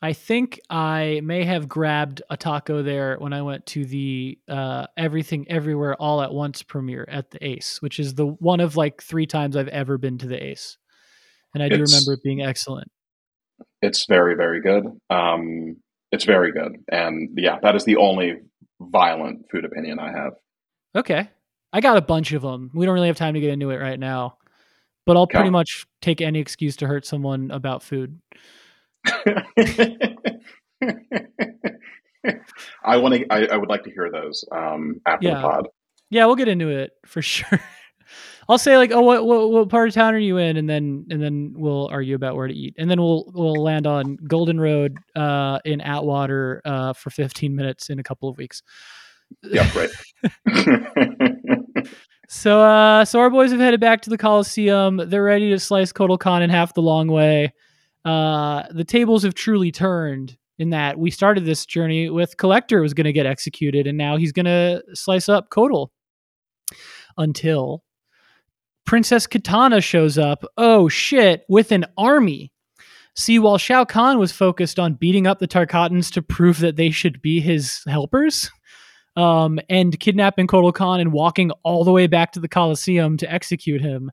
I think I may have grabbed a taco there when I went to the uh, Everything Everywhere All at Once premiere at the Ace, which is the one of like three times I've ever been to the Ace, and I do It's- remember it being excellent. It's very, very good. Um, it's very good. And yeah, that is the only violent food opinion I have. Okay, I got a bunch of them. We don't really have time to get into it right now, but I'll Okay. pretty much take any excuse to hurt someone about food. I want to. I, I would like to hear those um, after Yeah. the pod. Yeah, we'll get into it for sure. I'll say like, oh, what, what what part of town are you in, and then and then we'll argue about where to eat, and then we'll we'll land on Golden Road uh, in Atwater uh, for 15 minutes in a couple of weeks. Yeah, great. So uh, so our boys have headed back to the Coliseum. They're ready to slice Kotal Khan in half the long way. Uh, the tables have truly turned in that we started this journey with Collector was going to get executed, and now he's going to slice up Kotal until Princess Kitana shows up. Oh shit! With an army. See, while Shao Kahn was focused on beating up the Tarkatans to prove that they should be his helpers, um, and kidnapping Kotal Khan and walking all the way back to the Coliseum to execute him,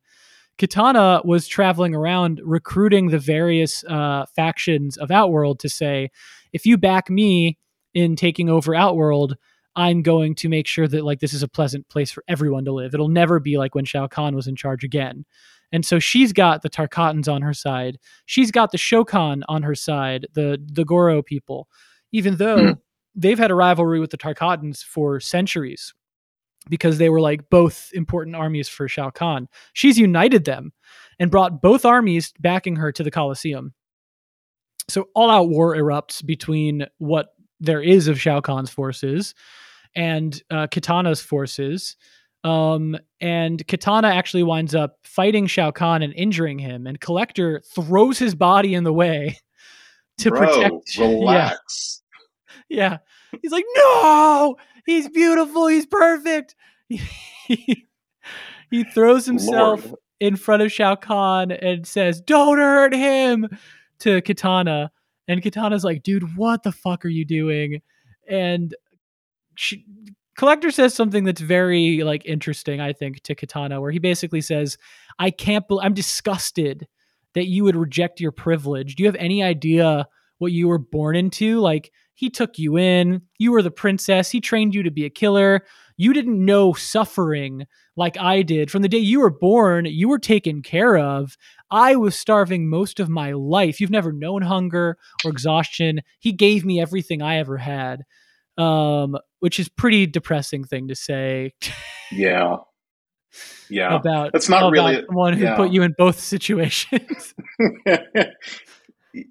Kitana was traveling around recruiting the various uh, factions of Outworld to say, if you back me in taking over Outworld, I'm going to make sure that like this is a pleasant place for everyone to live. It'll never be like when Shao Kahn was in charge again. And so she's got the Tarkatans on her side. She's got the Shokan on her side, the the Goro people, even though Hmm. they've had a rivalry with the Tarkatans for centuries because they were like both important armies for Shao Kahn. She's united them and brought both armies backing her to the Colosseum. So all out war erupts between what there is of Shao Kahn's forces and uh, Kitana's forces. Um, and Kitana actually winds up fighting Shao Kahn and injuring him, and Collector throws his body in the way to Bro, protect. Yeah, relax. yeah. He's like, no, he's beautiful, he's perfect. he he throws himself Lord. in front of Shao Kahn and says, "Don't hurt him," to Kitana, and Kitana's like, "Dude, what the fuck are you doing?" And she, Collector says something that's very like interesting, I think, to Kitana, where he basically says, "I can't. Be- I'm disgusted that you would reject your privilege. Do you have any idea what you were born into? Like." He took you in. You were the princess. He trained you to be a killer. You didn't know suffering like I did. From the day you were born, you were taken care of. I was starving most of my life. You've never known hunger or exhaustion. He gave me everything I ever had, um, which is pretty depressing thing to say Yeah. Yeah. about. That's not about really- someone who yeah. put you in both situations.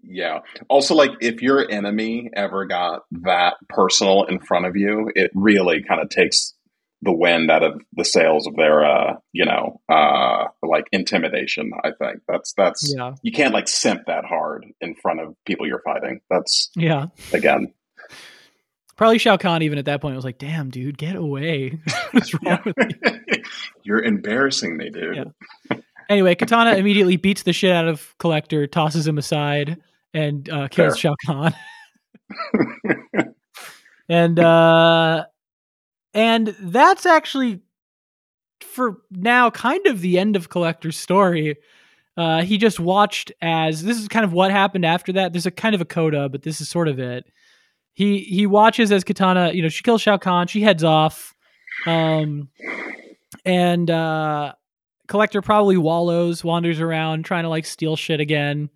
yeah. Also, like if your enemy ever got that personal in front of you, it really kind of takes the wind out of the sails of their, uh, you know, uh, like intimidation. I think that's that's yeah, you can't like simp that hard in front of people you're fighting. That's yeah. again, Probably Shao Kahn even at that point was like, "Damn, dude, get away! What's wrong yeah. with you?" you're embarrassing me, dude. Yeah. Anyway, Kitana immediately beats the shit out of Collector, tosses him aside, and uh, kills Fair. Shao Kahn. and uh, and that's actually for now kind of the end of Collector's story. Uh, he just watched as this is kind of what happened after that. There's a kind of a coda, but this is sort of it. He he watches as Kitana, you know, she kills Shao Kahn, she heads off, um, and uh, Collector probably wallows, wanders around, trying to like steal shit again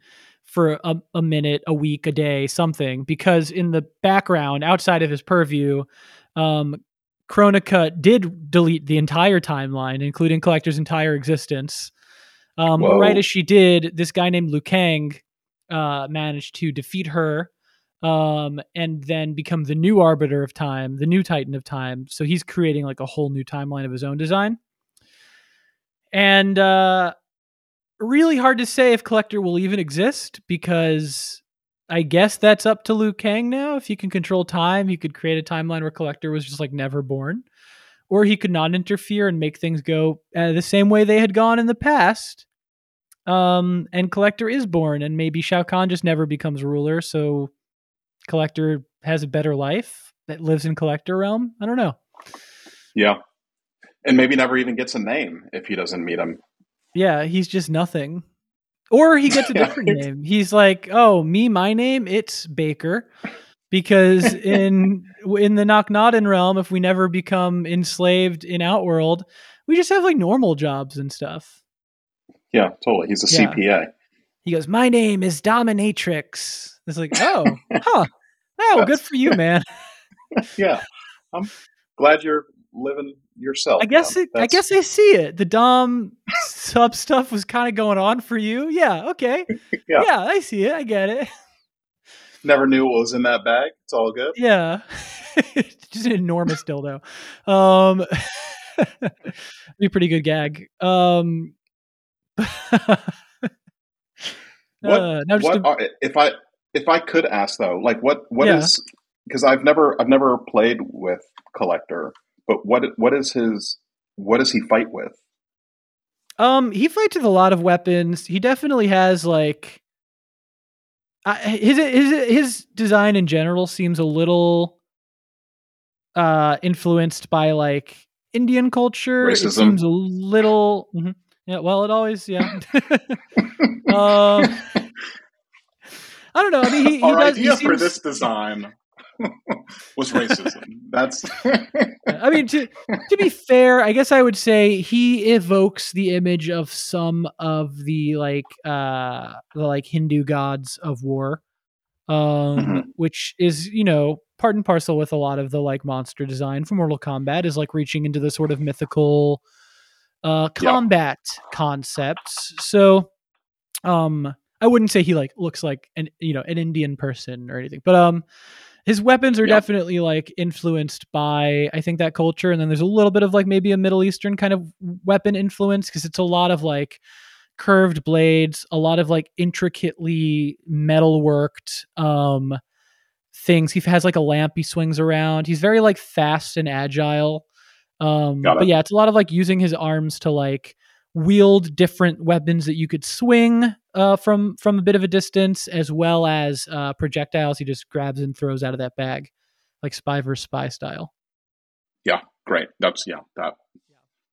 for a, a minute, a week, a day, something. Because in the background, outside of his purview, um, Kronika did delete the entire timeline, including Collector's entire existence. Um, but right as she did, this guy named Liu Kang uh, managed to defeat her um, and then become the new arbiter of time, the new titan of time. So he's creating like a whole new timeline of his own design. And uh, really hard to say if Collector will even exist because I guess that's up to Liu Kang now. If he can control time, he could create a timeline where Collector was just like never born. Or he could not interfere and make things go uh, the same way they had gone in the past. Um, and Collector is born, and maybe Shao Kahn just never becomes ruler, so Collector has a better life that lives in Collector realm. I don't know. Yeah. And maybe never even gets a name if he doesn't meet him. Yeah, he's just nothing. Or he gets a different name. He's like, "Oh, me, my name, it's Baker." Because in in the Naknadan realm, if we never become enslaved in Outworld, we just have like normal jobs and stuff. Yeah, totally. He's a Yeah. CPA. He goes, "My name is Dominatrix." It's like, oh, huh. Oh, good for you, man. Yeah, I'm glad you're living yourself. I guess it, I guess I see it. The Dom sub stuff was kind of going on for you. Yeah, okay. Yeah. yeah, I see it. I get it. never knew what was in that bag. It's all good. Yeah. Just an enormous dildo. Um be a pretty good gag. Um What? uh, what a- are, if I if I could ask though, like what what is Yeah. because I've never I've never played with Collector, but what what is his what does he fight with? Um, he fights with a lot of weapons. He definitely has like his his his design in general seems a little uh influenced by like Indian culture. It Racism. seems a little mhm. yeah. Well, it always yeah. um, I don't know. I mean, he, he Our does. he idea for this design was racism. That's I mean, to to be fair, I guess I would say he evokes the image of some of the like uh the like Hindu gods of war, um, Mhm. which is you know part and parcel with a lot of the like monster design for Mortal Kombat is like reaching into the sort of mythical uh combat concepts. So, um, I wouldn't say he like looks like an you know an Indian person or anything, but um his weapons are Yeah. definitely like influenced by I think that culture, and then there's a little bit of like maybe a Middle Eastern kind of weapon influence because it's a lot of like curved blades, a lot of like intricately metal worked um things. He has like a lamp he swings around. He's very like fast and agile. Um but yeah, it's a lot of like using his arms to like wield different weapons that you could swing uh, from from a bit of a distance, as well as uh, projectiles he just grabs and throws out of that bag, like spy versus spy style. Yeah, great. That's yeah. That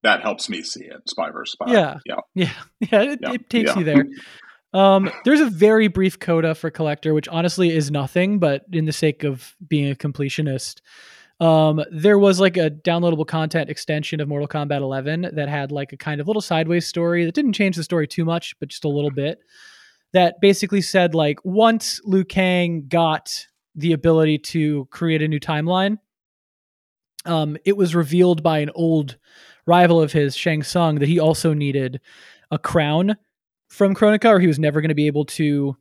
that helps me see it. Spy versus spy. Yeah. yeah. Yeah, yeah, it, Yeah, it takes yeah. you there. Um, there's a very brief coda for collector, which honestly is nothing, but in the sake of being a completionist, um, there was like a downloadable content extension of Mortal Kombat 11 that had like a kind of little sideways story that didn't change the story too much, but just a little bit. That basically said like once Liu Kang got the ability to create a new timeline, um, it was revealed by an old rival of his, Shang Tsung, that he also needed a crown from Kronika, or he was never going to be able to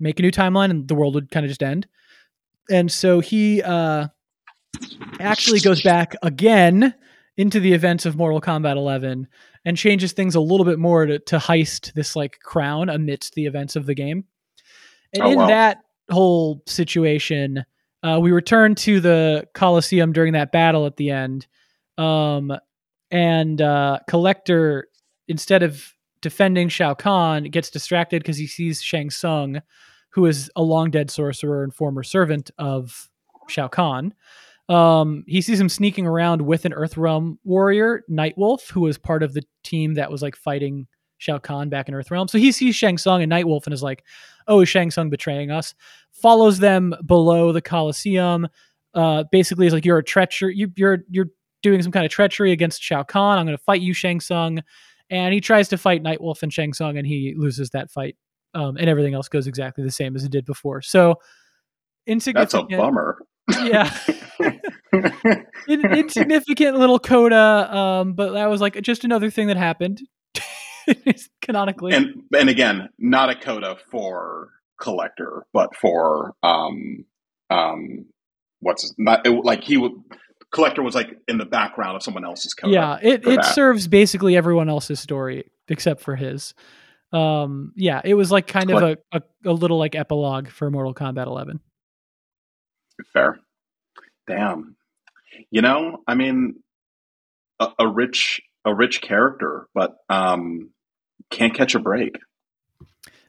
make a new timeline, and the world would kind of just end. And so he uh, actually goes back again into the events of Mortal Kombat 11 and changes things a little bit more to, to heist this like crown amidst the events of the game. And Oh, in wow. that whole situation, uh, we return to the Coliseum during that battle at the end. Um, and uh, Collector, instead of defending Shao Kahn, gets distracted because he sees Shang Tsung, who is a long dead sorcerer and former servant of Shao Kahn. Um, he sees him sneaking around with an Earthrealm warrior, Nightwolf, who was part of the team that was like fighting Shao Kahn back in Earthrealm. So he sees Shang Tsung and Nightwolf and is like, "Oh, is Shang Tsung betraying us?" Follows them below the Coliseum. Uh, basically, is like, "You're a treacher. You, you're you're doing some kind of treachery against Shao Kahn. I'm going to fight you, Shang Tsung." And he tries to fight Nightwolf and Shang Tsung, and he loses that fight. Um, and everything else goes exactly the same as it did before. So That's a bummer. Yeah. In, insignificant little coda, um, but that was like just another thing that happened canonically. and and again, not a coda for collector, but for um um what's not it, like he would collector was like in the background of someone else's coda. yeah, it, it that. serves basically everyone else's story except for his. Um, yeah, it was like kind of a, a, a little like epilogue for Mortal Kombat 11. Fair. Damn. You know, I mean, a, a rich a rich character, but um can't catch a break.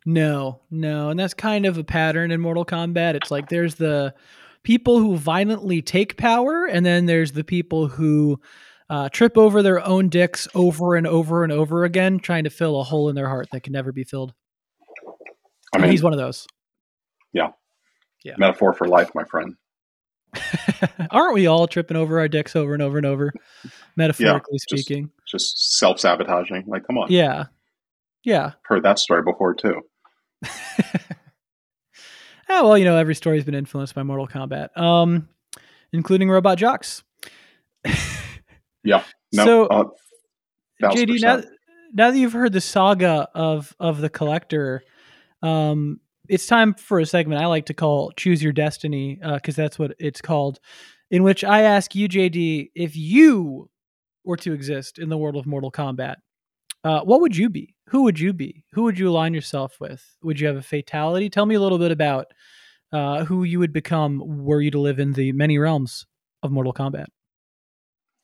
No, no, and that's kind of a pattern in Mortal Kombat. It's like there's the people who violently take power, and then there's the people who uh, trip over their own dicks over and over and over again, trying to fill a hole in their heart that can never be filled. I And mean, he's one of those. Metaphor for life, my friend. Aren't we all tripping over our dicks over and over and over, metaphorically just- speaking? Just self sabotaging. Like, come on. Yeah. Yeah. Heard that story before too. Oh well, you know, every story's been influenced by Mortal Kombat, um, including Robot Jox. Yeah. No, So, uh, JD, now, now that you've heard the saga of of the collector, um, it's time for a segment I like to call "Choose Your Destiny" because that's what it's called, in which I ask you, JD, if you were to exist in the world of Mortal Kombat, uh, what would you be? Who would you be? Who would you align yourself with? Would you have a fatality? Tell me a little bit about uh, who you would become were you to live in the many realms of Mortal Kombat.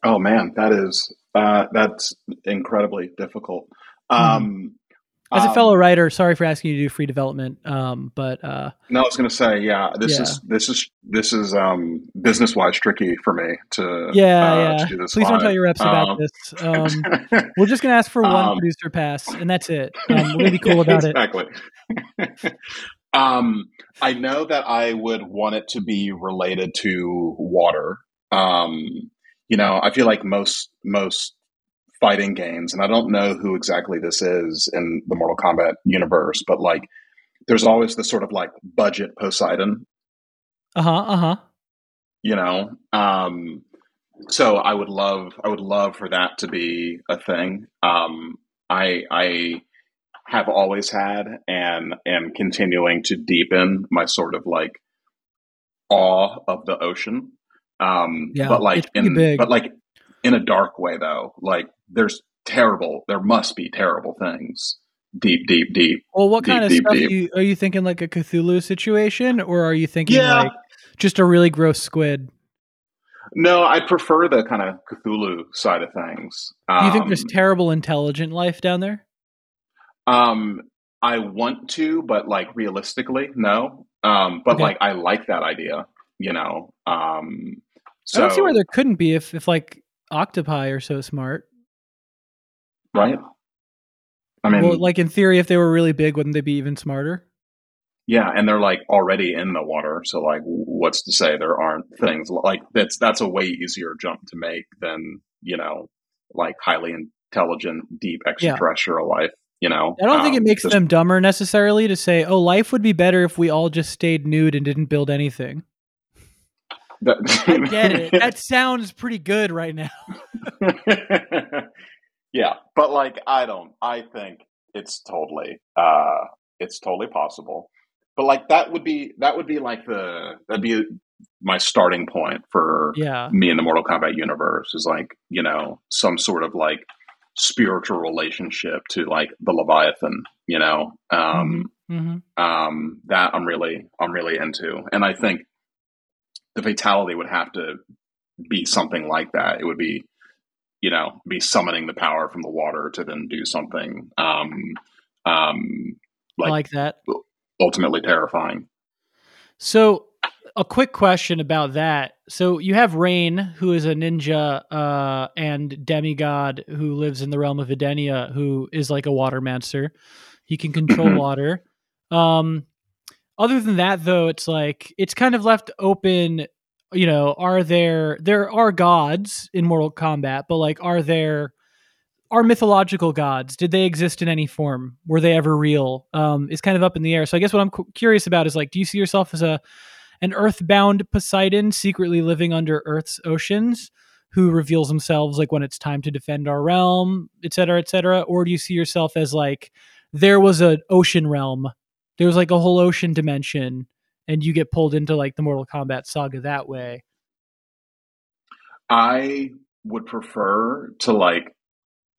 Oh man, that is uh, that's incredibly difficult. Um, As a um, fellow writer, sorry for asking you to do free development, um, but uh, No, I was going to say, yeah, this Yeah. is this is this is um, business wise tricky for me to yeah, uh, yeah. to do this. Please don't tell your reps about Um, this. Um, we're just gonna ask for one producer pass, and that's it. Um, we're gonna be cool about it. exactly. um, I know that I would want it to be related to water. Um, you know, I feel like most most fighting games, and I don't know who exactly this is in the Mortal Kombat universe, but like, there's always this sort of like budget Poseidon Uh huh. Uh huh. you know um so i would love i would love for that to be a thing um i i have always had and am continuing to deepen my sort of like awe of the ocean um Yeah, but like in big. but like in a dark way though like there's terrible there must be terrible things deep deep deep Well, what Deep, kind of deep, stuff deep. You, are you thinking? Like a Cthulhu situation, or are you thinking Yeah. like just a really gross squid? no i prefer the kind of cthulhu side of things Do you think there's Um, terrible intelligent life down there? Um, I want to, but like realistically, no. Um, but Okay. like I like that idea, you know. Um, so I don't see where there couldn't be if, if like octopi are so smart. Right. I mean, well, like in theory, if they were really big, wouldn't they be even smarter? yeah, and they're like already in the water, so like, what's to say there aren't things like that's that's a way easier jump to make than you know, like highly intelligent, deep extraterrestrial life. You know, I don't think it Um, makes just- them dumber necessarily to say, "Oh, life would be better if we all just stayed nude and didn't build anything." that- I get it. That sounds pretty good right now. yeah, but like I don't. I think it's totally, uh, it's totally possible. But like that would be that would be like the that'd be my starting point for Yeah. me in the Mortal Kombat universe is like you know some sort of like spiritual relationship to like the Leviathan. You know, um, hmm um, that I'm really I'm really into, and I think the fatality would have to be something like that. It would be, you know, be summoning the power from the water to then do something um, um, like, like that. ultimately terrifying. So, a quick question about that. So, you have Rain, who is a ninja uh, and demigod who lives in the realm of Edenia, who is like a watermancer. He can control Mhm. water. Um, other than that, though, it's like it's kind of left open. You know, are there there are gods in Mortal Kombat, but like, are there are mythological gods? Did they exist in any form? Were they ever real? Um, is kind of up in the air. So I guess what I'm cu- curious about is like, do you see yourself as a an earthbound Poseidon secretly living under Earth's oceans, who reveals themselves like when it's time to defend our realm, et cetera, et cetera? Or do you see yourself as like there was an ocean realm, there was like a whole ocean dimension, and you get pulled into like the Mortal Kombat saga that way? I would prefer to like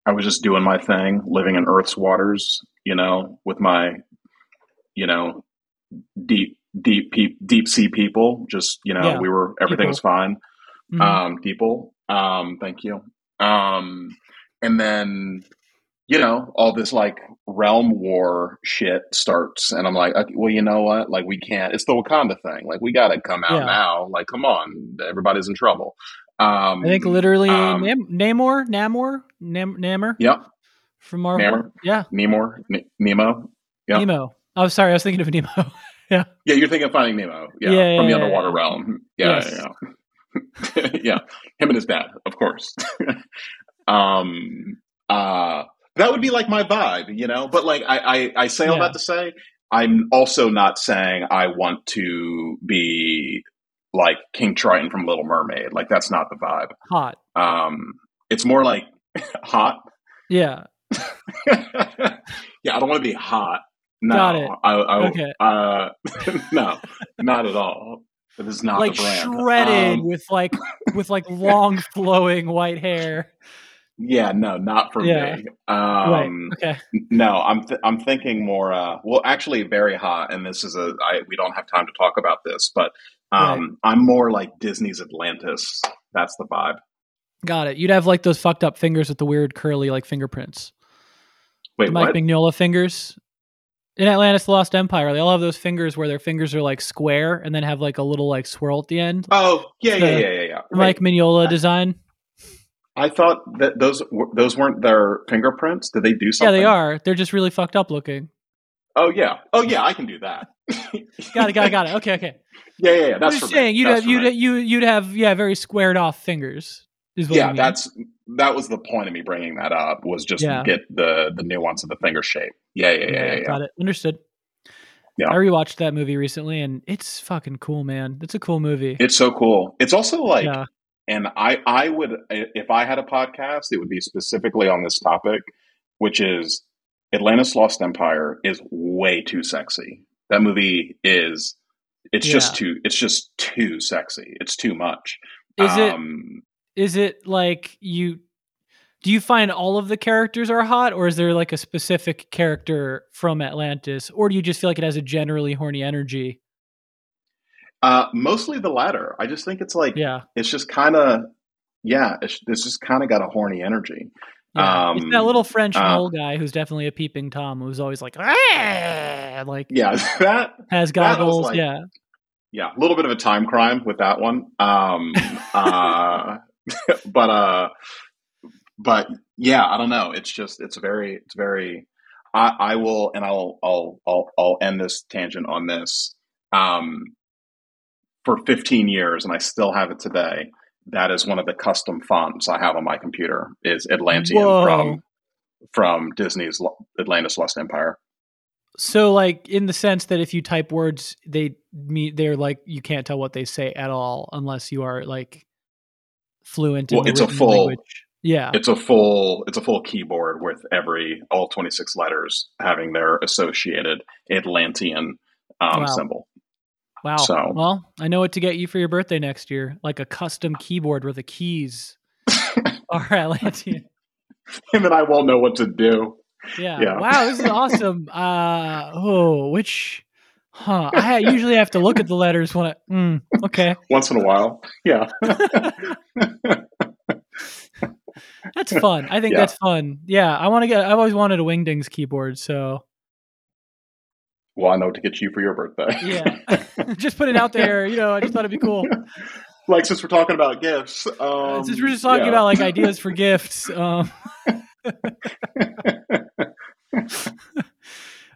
I was just doing my thing, living in Earth's waters, you know, with my, you know, deep, deep, peop deep sea people. Just you know, Yeah, we were everything was fine. Mhm. um, people. Um, thank you. Um, and then, you know, all this like realm war shit starts, and I'm like, okay, well, you know what? Like, we can't. It's the Wakanda thing. Like, we got to come out Yeah. now. Like, come on, everybody's in trouble. Um, I think literally um, Nam- Namor, Namor, Nam- Namor Yep, from Marvel. Namor. Yeah, Nemor, N- Nemo. Yeah. Nemo. i Oh, sorry, I was thinking of Nemo. Yeah, Yeah. you're thinking of Finding Nemo. Yeah, Yeah, from yeah, the underwater realm. Yeah, Yes. yeah, yeah. yeah. Him and his dad, of course. um, uh, that would be like my vibe, you know. But like I, I, I say all Yeah. that to say, I'm also not saying I want to be like King Triton from Little Mermaid. Like that's not the vibe. Hot. Um, it's more like hot. Yeah. yeah, I don't want to be hot. No, Got it. I, I, Okay. Uh, no, not at all. It is not like the brand. shredded Um, with like with like long flowing white hair. Yeah, no, not for Yeah. me. right. Um, Okay. No, I'm th- I'm thinking more. Uh, well, actually, very hot, and this is a. I, we don't have time to talk about this, but um, I'm more like Disney's Atlantis. That's the vibe. Got it. You'd have like those fucked up fingers with the weird curly like fingerprints. Wait, the Mike what? Mignola fingers. In Atlantis the Lost Empire, they all have those fingers where their fingers are like square and then have like a little like swirl at the end. Oh, yeah, The yeah, yeah, yeah, yeah. The Mike Mignola design. I thought that those those weren't their fingerprints. Did they do something? Yeah, they are. They're just really fucked up looking. Oh yeah. Oh yeah. I can do that. Got it, got it, got it. Okay, okay. Yeah, yeah, yeah. I'm That's just me. saying you'd That's have you'd me. you you'd have yeah, very squared off fingers. Is what yeah, mean. that's that was the point of me bringing that up was just Yeah. get the the nuance of the finger shape. Yeah, yeah, yeah, yeah. yeah. Got it. Understood. Yeah. I rewatched that movie recently and it's fucking cool, man. It's a cool movie. It's so cool. It's also like. And I I would if I had a podcast, it would be specifically on this topic, which is Atlantis Lost Empire is way too sexy. That movie is. It's just too. It's just too sexy. It's too much. Is it um, is it like you do you find all of the characters are hot or is there like a specific character from Atlantis or do you just feel like it has a generally horny energy? Uh, mostly the latter. I just think it's like Yeah. it's just kind of yeah. It's, it's just kind of got a horny energy. yeah. it's Um, that little French uh, mole guy who's definitely a peeping Tom who's always like "Ah!" like Yeah, that has that goggles. like- yeah. yeah, a little bit of a time crime with that one. Um, uh, but uh, but yeah, I don't know. It's just it's very it's very. I, I will, and I'll I'll I'll I'll end this tangent on this. Um, for 15 years, and I still have it today. That is one of the custom fonts I have on my computer. Is Atlantean Whoa. from from Disney's Atlantis Lost Empire. So like in the sense that if you type words they mean they're like you can't tell what they say at all unless you are like fluent in Well, the it's a full- language. Yeah. It's a full it's a full keyboard with every all 26 letters having their associated Atlantean um, Wow. symbol. Wow. So- Well, I know what to get you for your birthday next year. Like a custom keyboard where the keys are Atlantean. And I won't know what to do. Yeah. Yeah. Wow, this is awesome. Uh oh, which huh. I usually have to look at the letters when I mm, okay. Once in a while. Yeah. That's fun. I think Yeah. that's fun. Yeah. I want to get I've always wanted a Wingdings keyboard, so well, I know what to get you for your birthday. Yeah. just put it out there. You know, I just thought it'd be cool. like since we're talking about gifts. Um, Uh, Since we're just talking yeah. about like ideas for gifts. Um,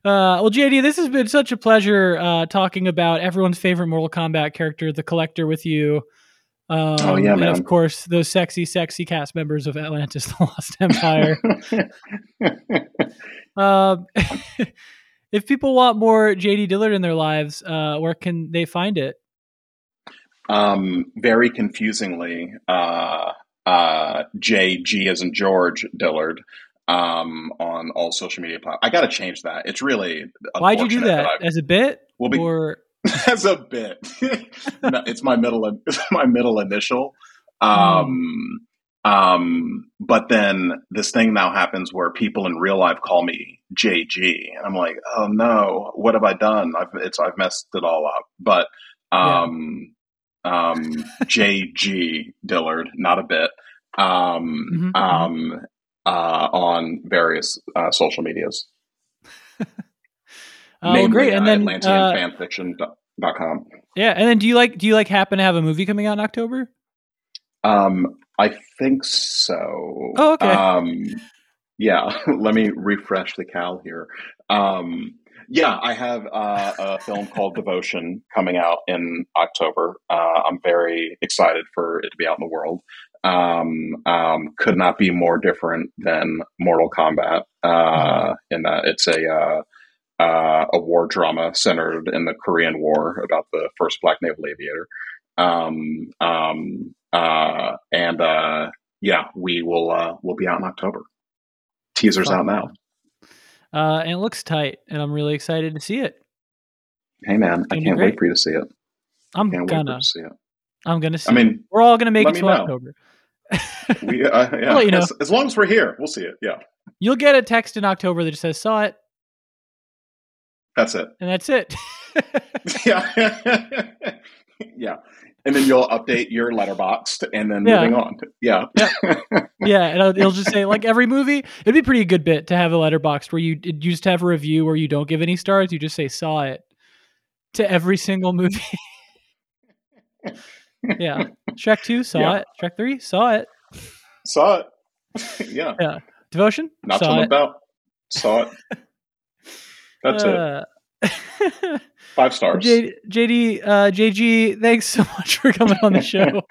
Uh, well, JD, this has been such a pleasure uh, talking about everyone's favorite Mortal Kombat character, the Collector, with you. Um, Oh, yeah, and man. of course, those sexy, sexy cast members of Atlantis: The Lost Empire. um, if people want more JD Dillard in their lives, uh, where can they find it? um, very confusingly, uh, uh, JG as in George Dillard um, on all social media platforms. I got to change that. It's really Why'd you do that? I've- As a bit, Well, be- or as a bit. no, it's my middle. It's my middle initial. Um, um, but then this thing now happens where people in real life call me JG, and I'm like, oh no, what have I done? I've it's I've messed it all up. But um, um, JG Dillard, not a bit. Um, Mhm, um, uh, on various uh, social medias. Namely, great. And uh, then, uh, AtlanteanFanfiction.com. yeah, and then do you like do you like happen to have a movie coming out in October? Um, I think so. Oh, okay. Um, yeah, let me refresh the cal here. Um, Yeah, I have uh, a film called Devotion coming out in October. Uh, I'm very excited for it to be out in the world. Um, um, could not be more different than Mortal Kombat uh, mm-hmm. in that it's a uh, uh, a war drama centered in the Korean War about the first black naval aviator. Um, um, uh, and yeah, we will we'll be out in October. Teaser's out now. Uh, and it looks tight, and I'm really excited to see it. Hey man, I can't wait for you to see it. I'm gonna see it. I'm gonna see. I mean, it. we're all gonna make it to October. we, uh, yeah, well, you know, as, as, long as we're here, we'll see it. Yeah, you'll get a text in October that just says "saw it." That's it, and that's it. yeah, yeah and then you'll update your Letterboxd and then yeah. moving on. Yeah. Yeah. yeah. And it'll just say like every movie, it'd be pretty good bit to have a Letterboxd where you, you just have a review where you don't give any stars. You just say saw it to every single movie. yeah. Shrek 2, saw yeah. it. Shrek 3, saw it. Saw it. yeah. Yeah. Devotion? Not saw about. Saw it. That's uh, it. Five stars. J- JD, uh, JG, thanks so much for coming on the show.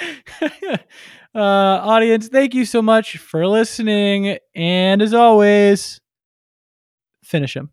uh, audience, thank you so much for listening. And as always, finish him.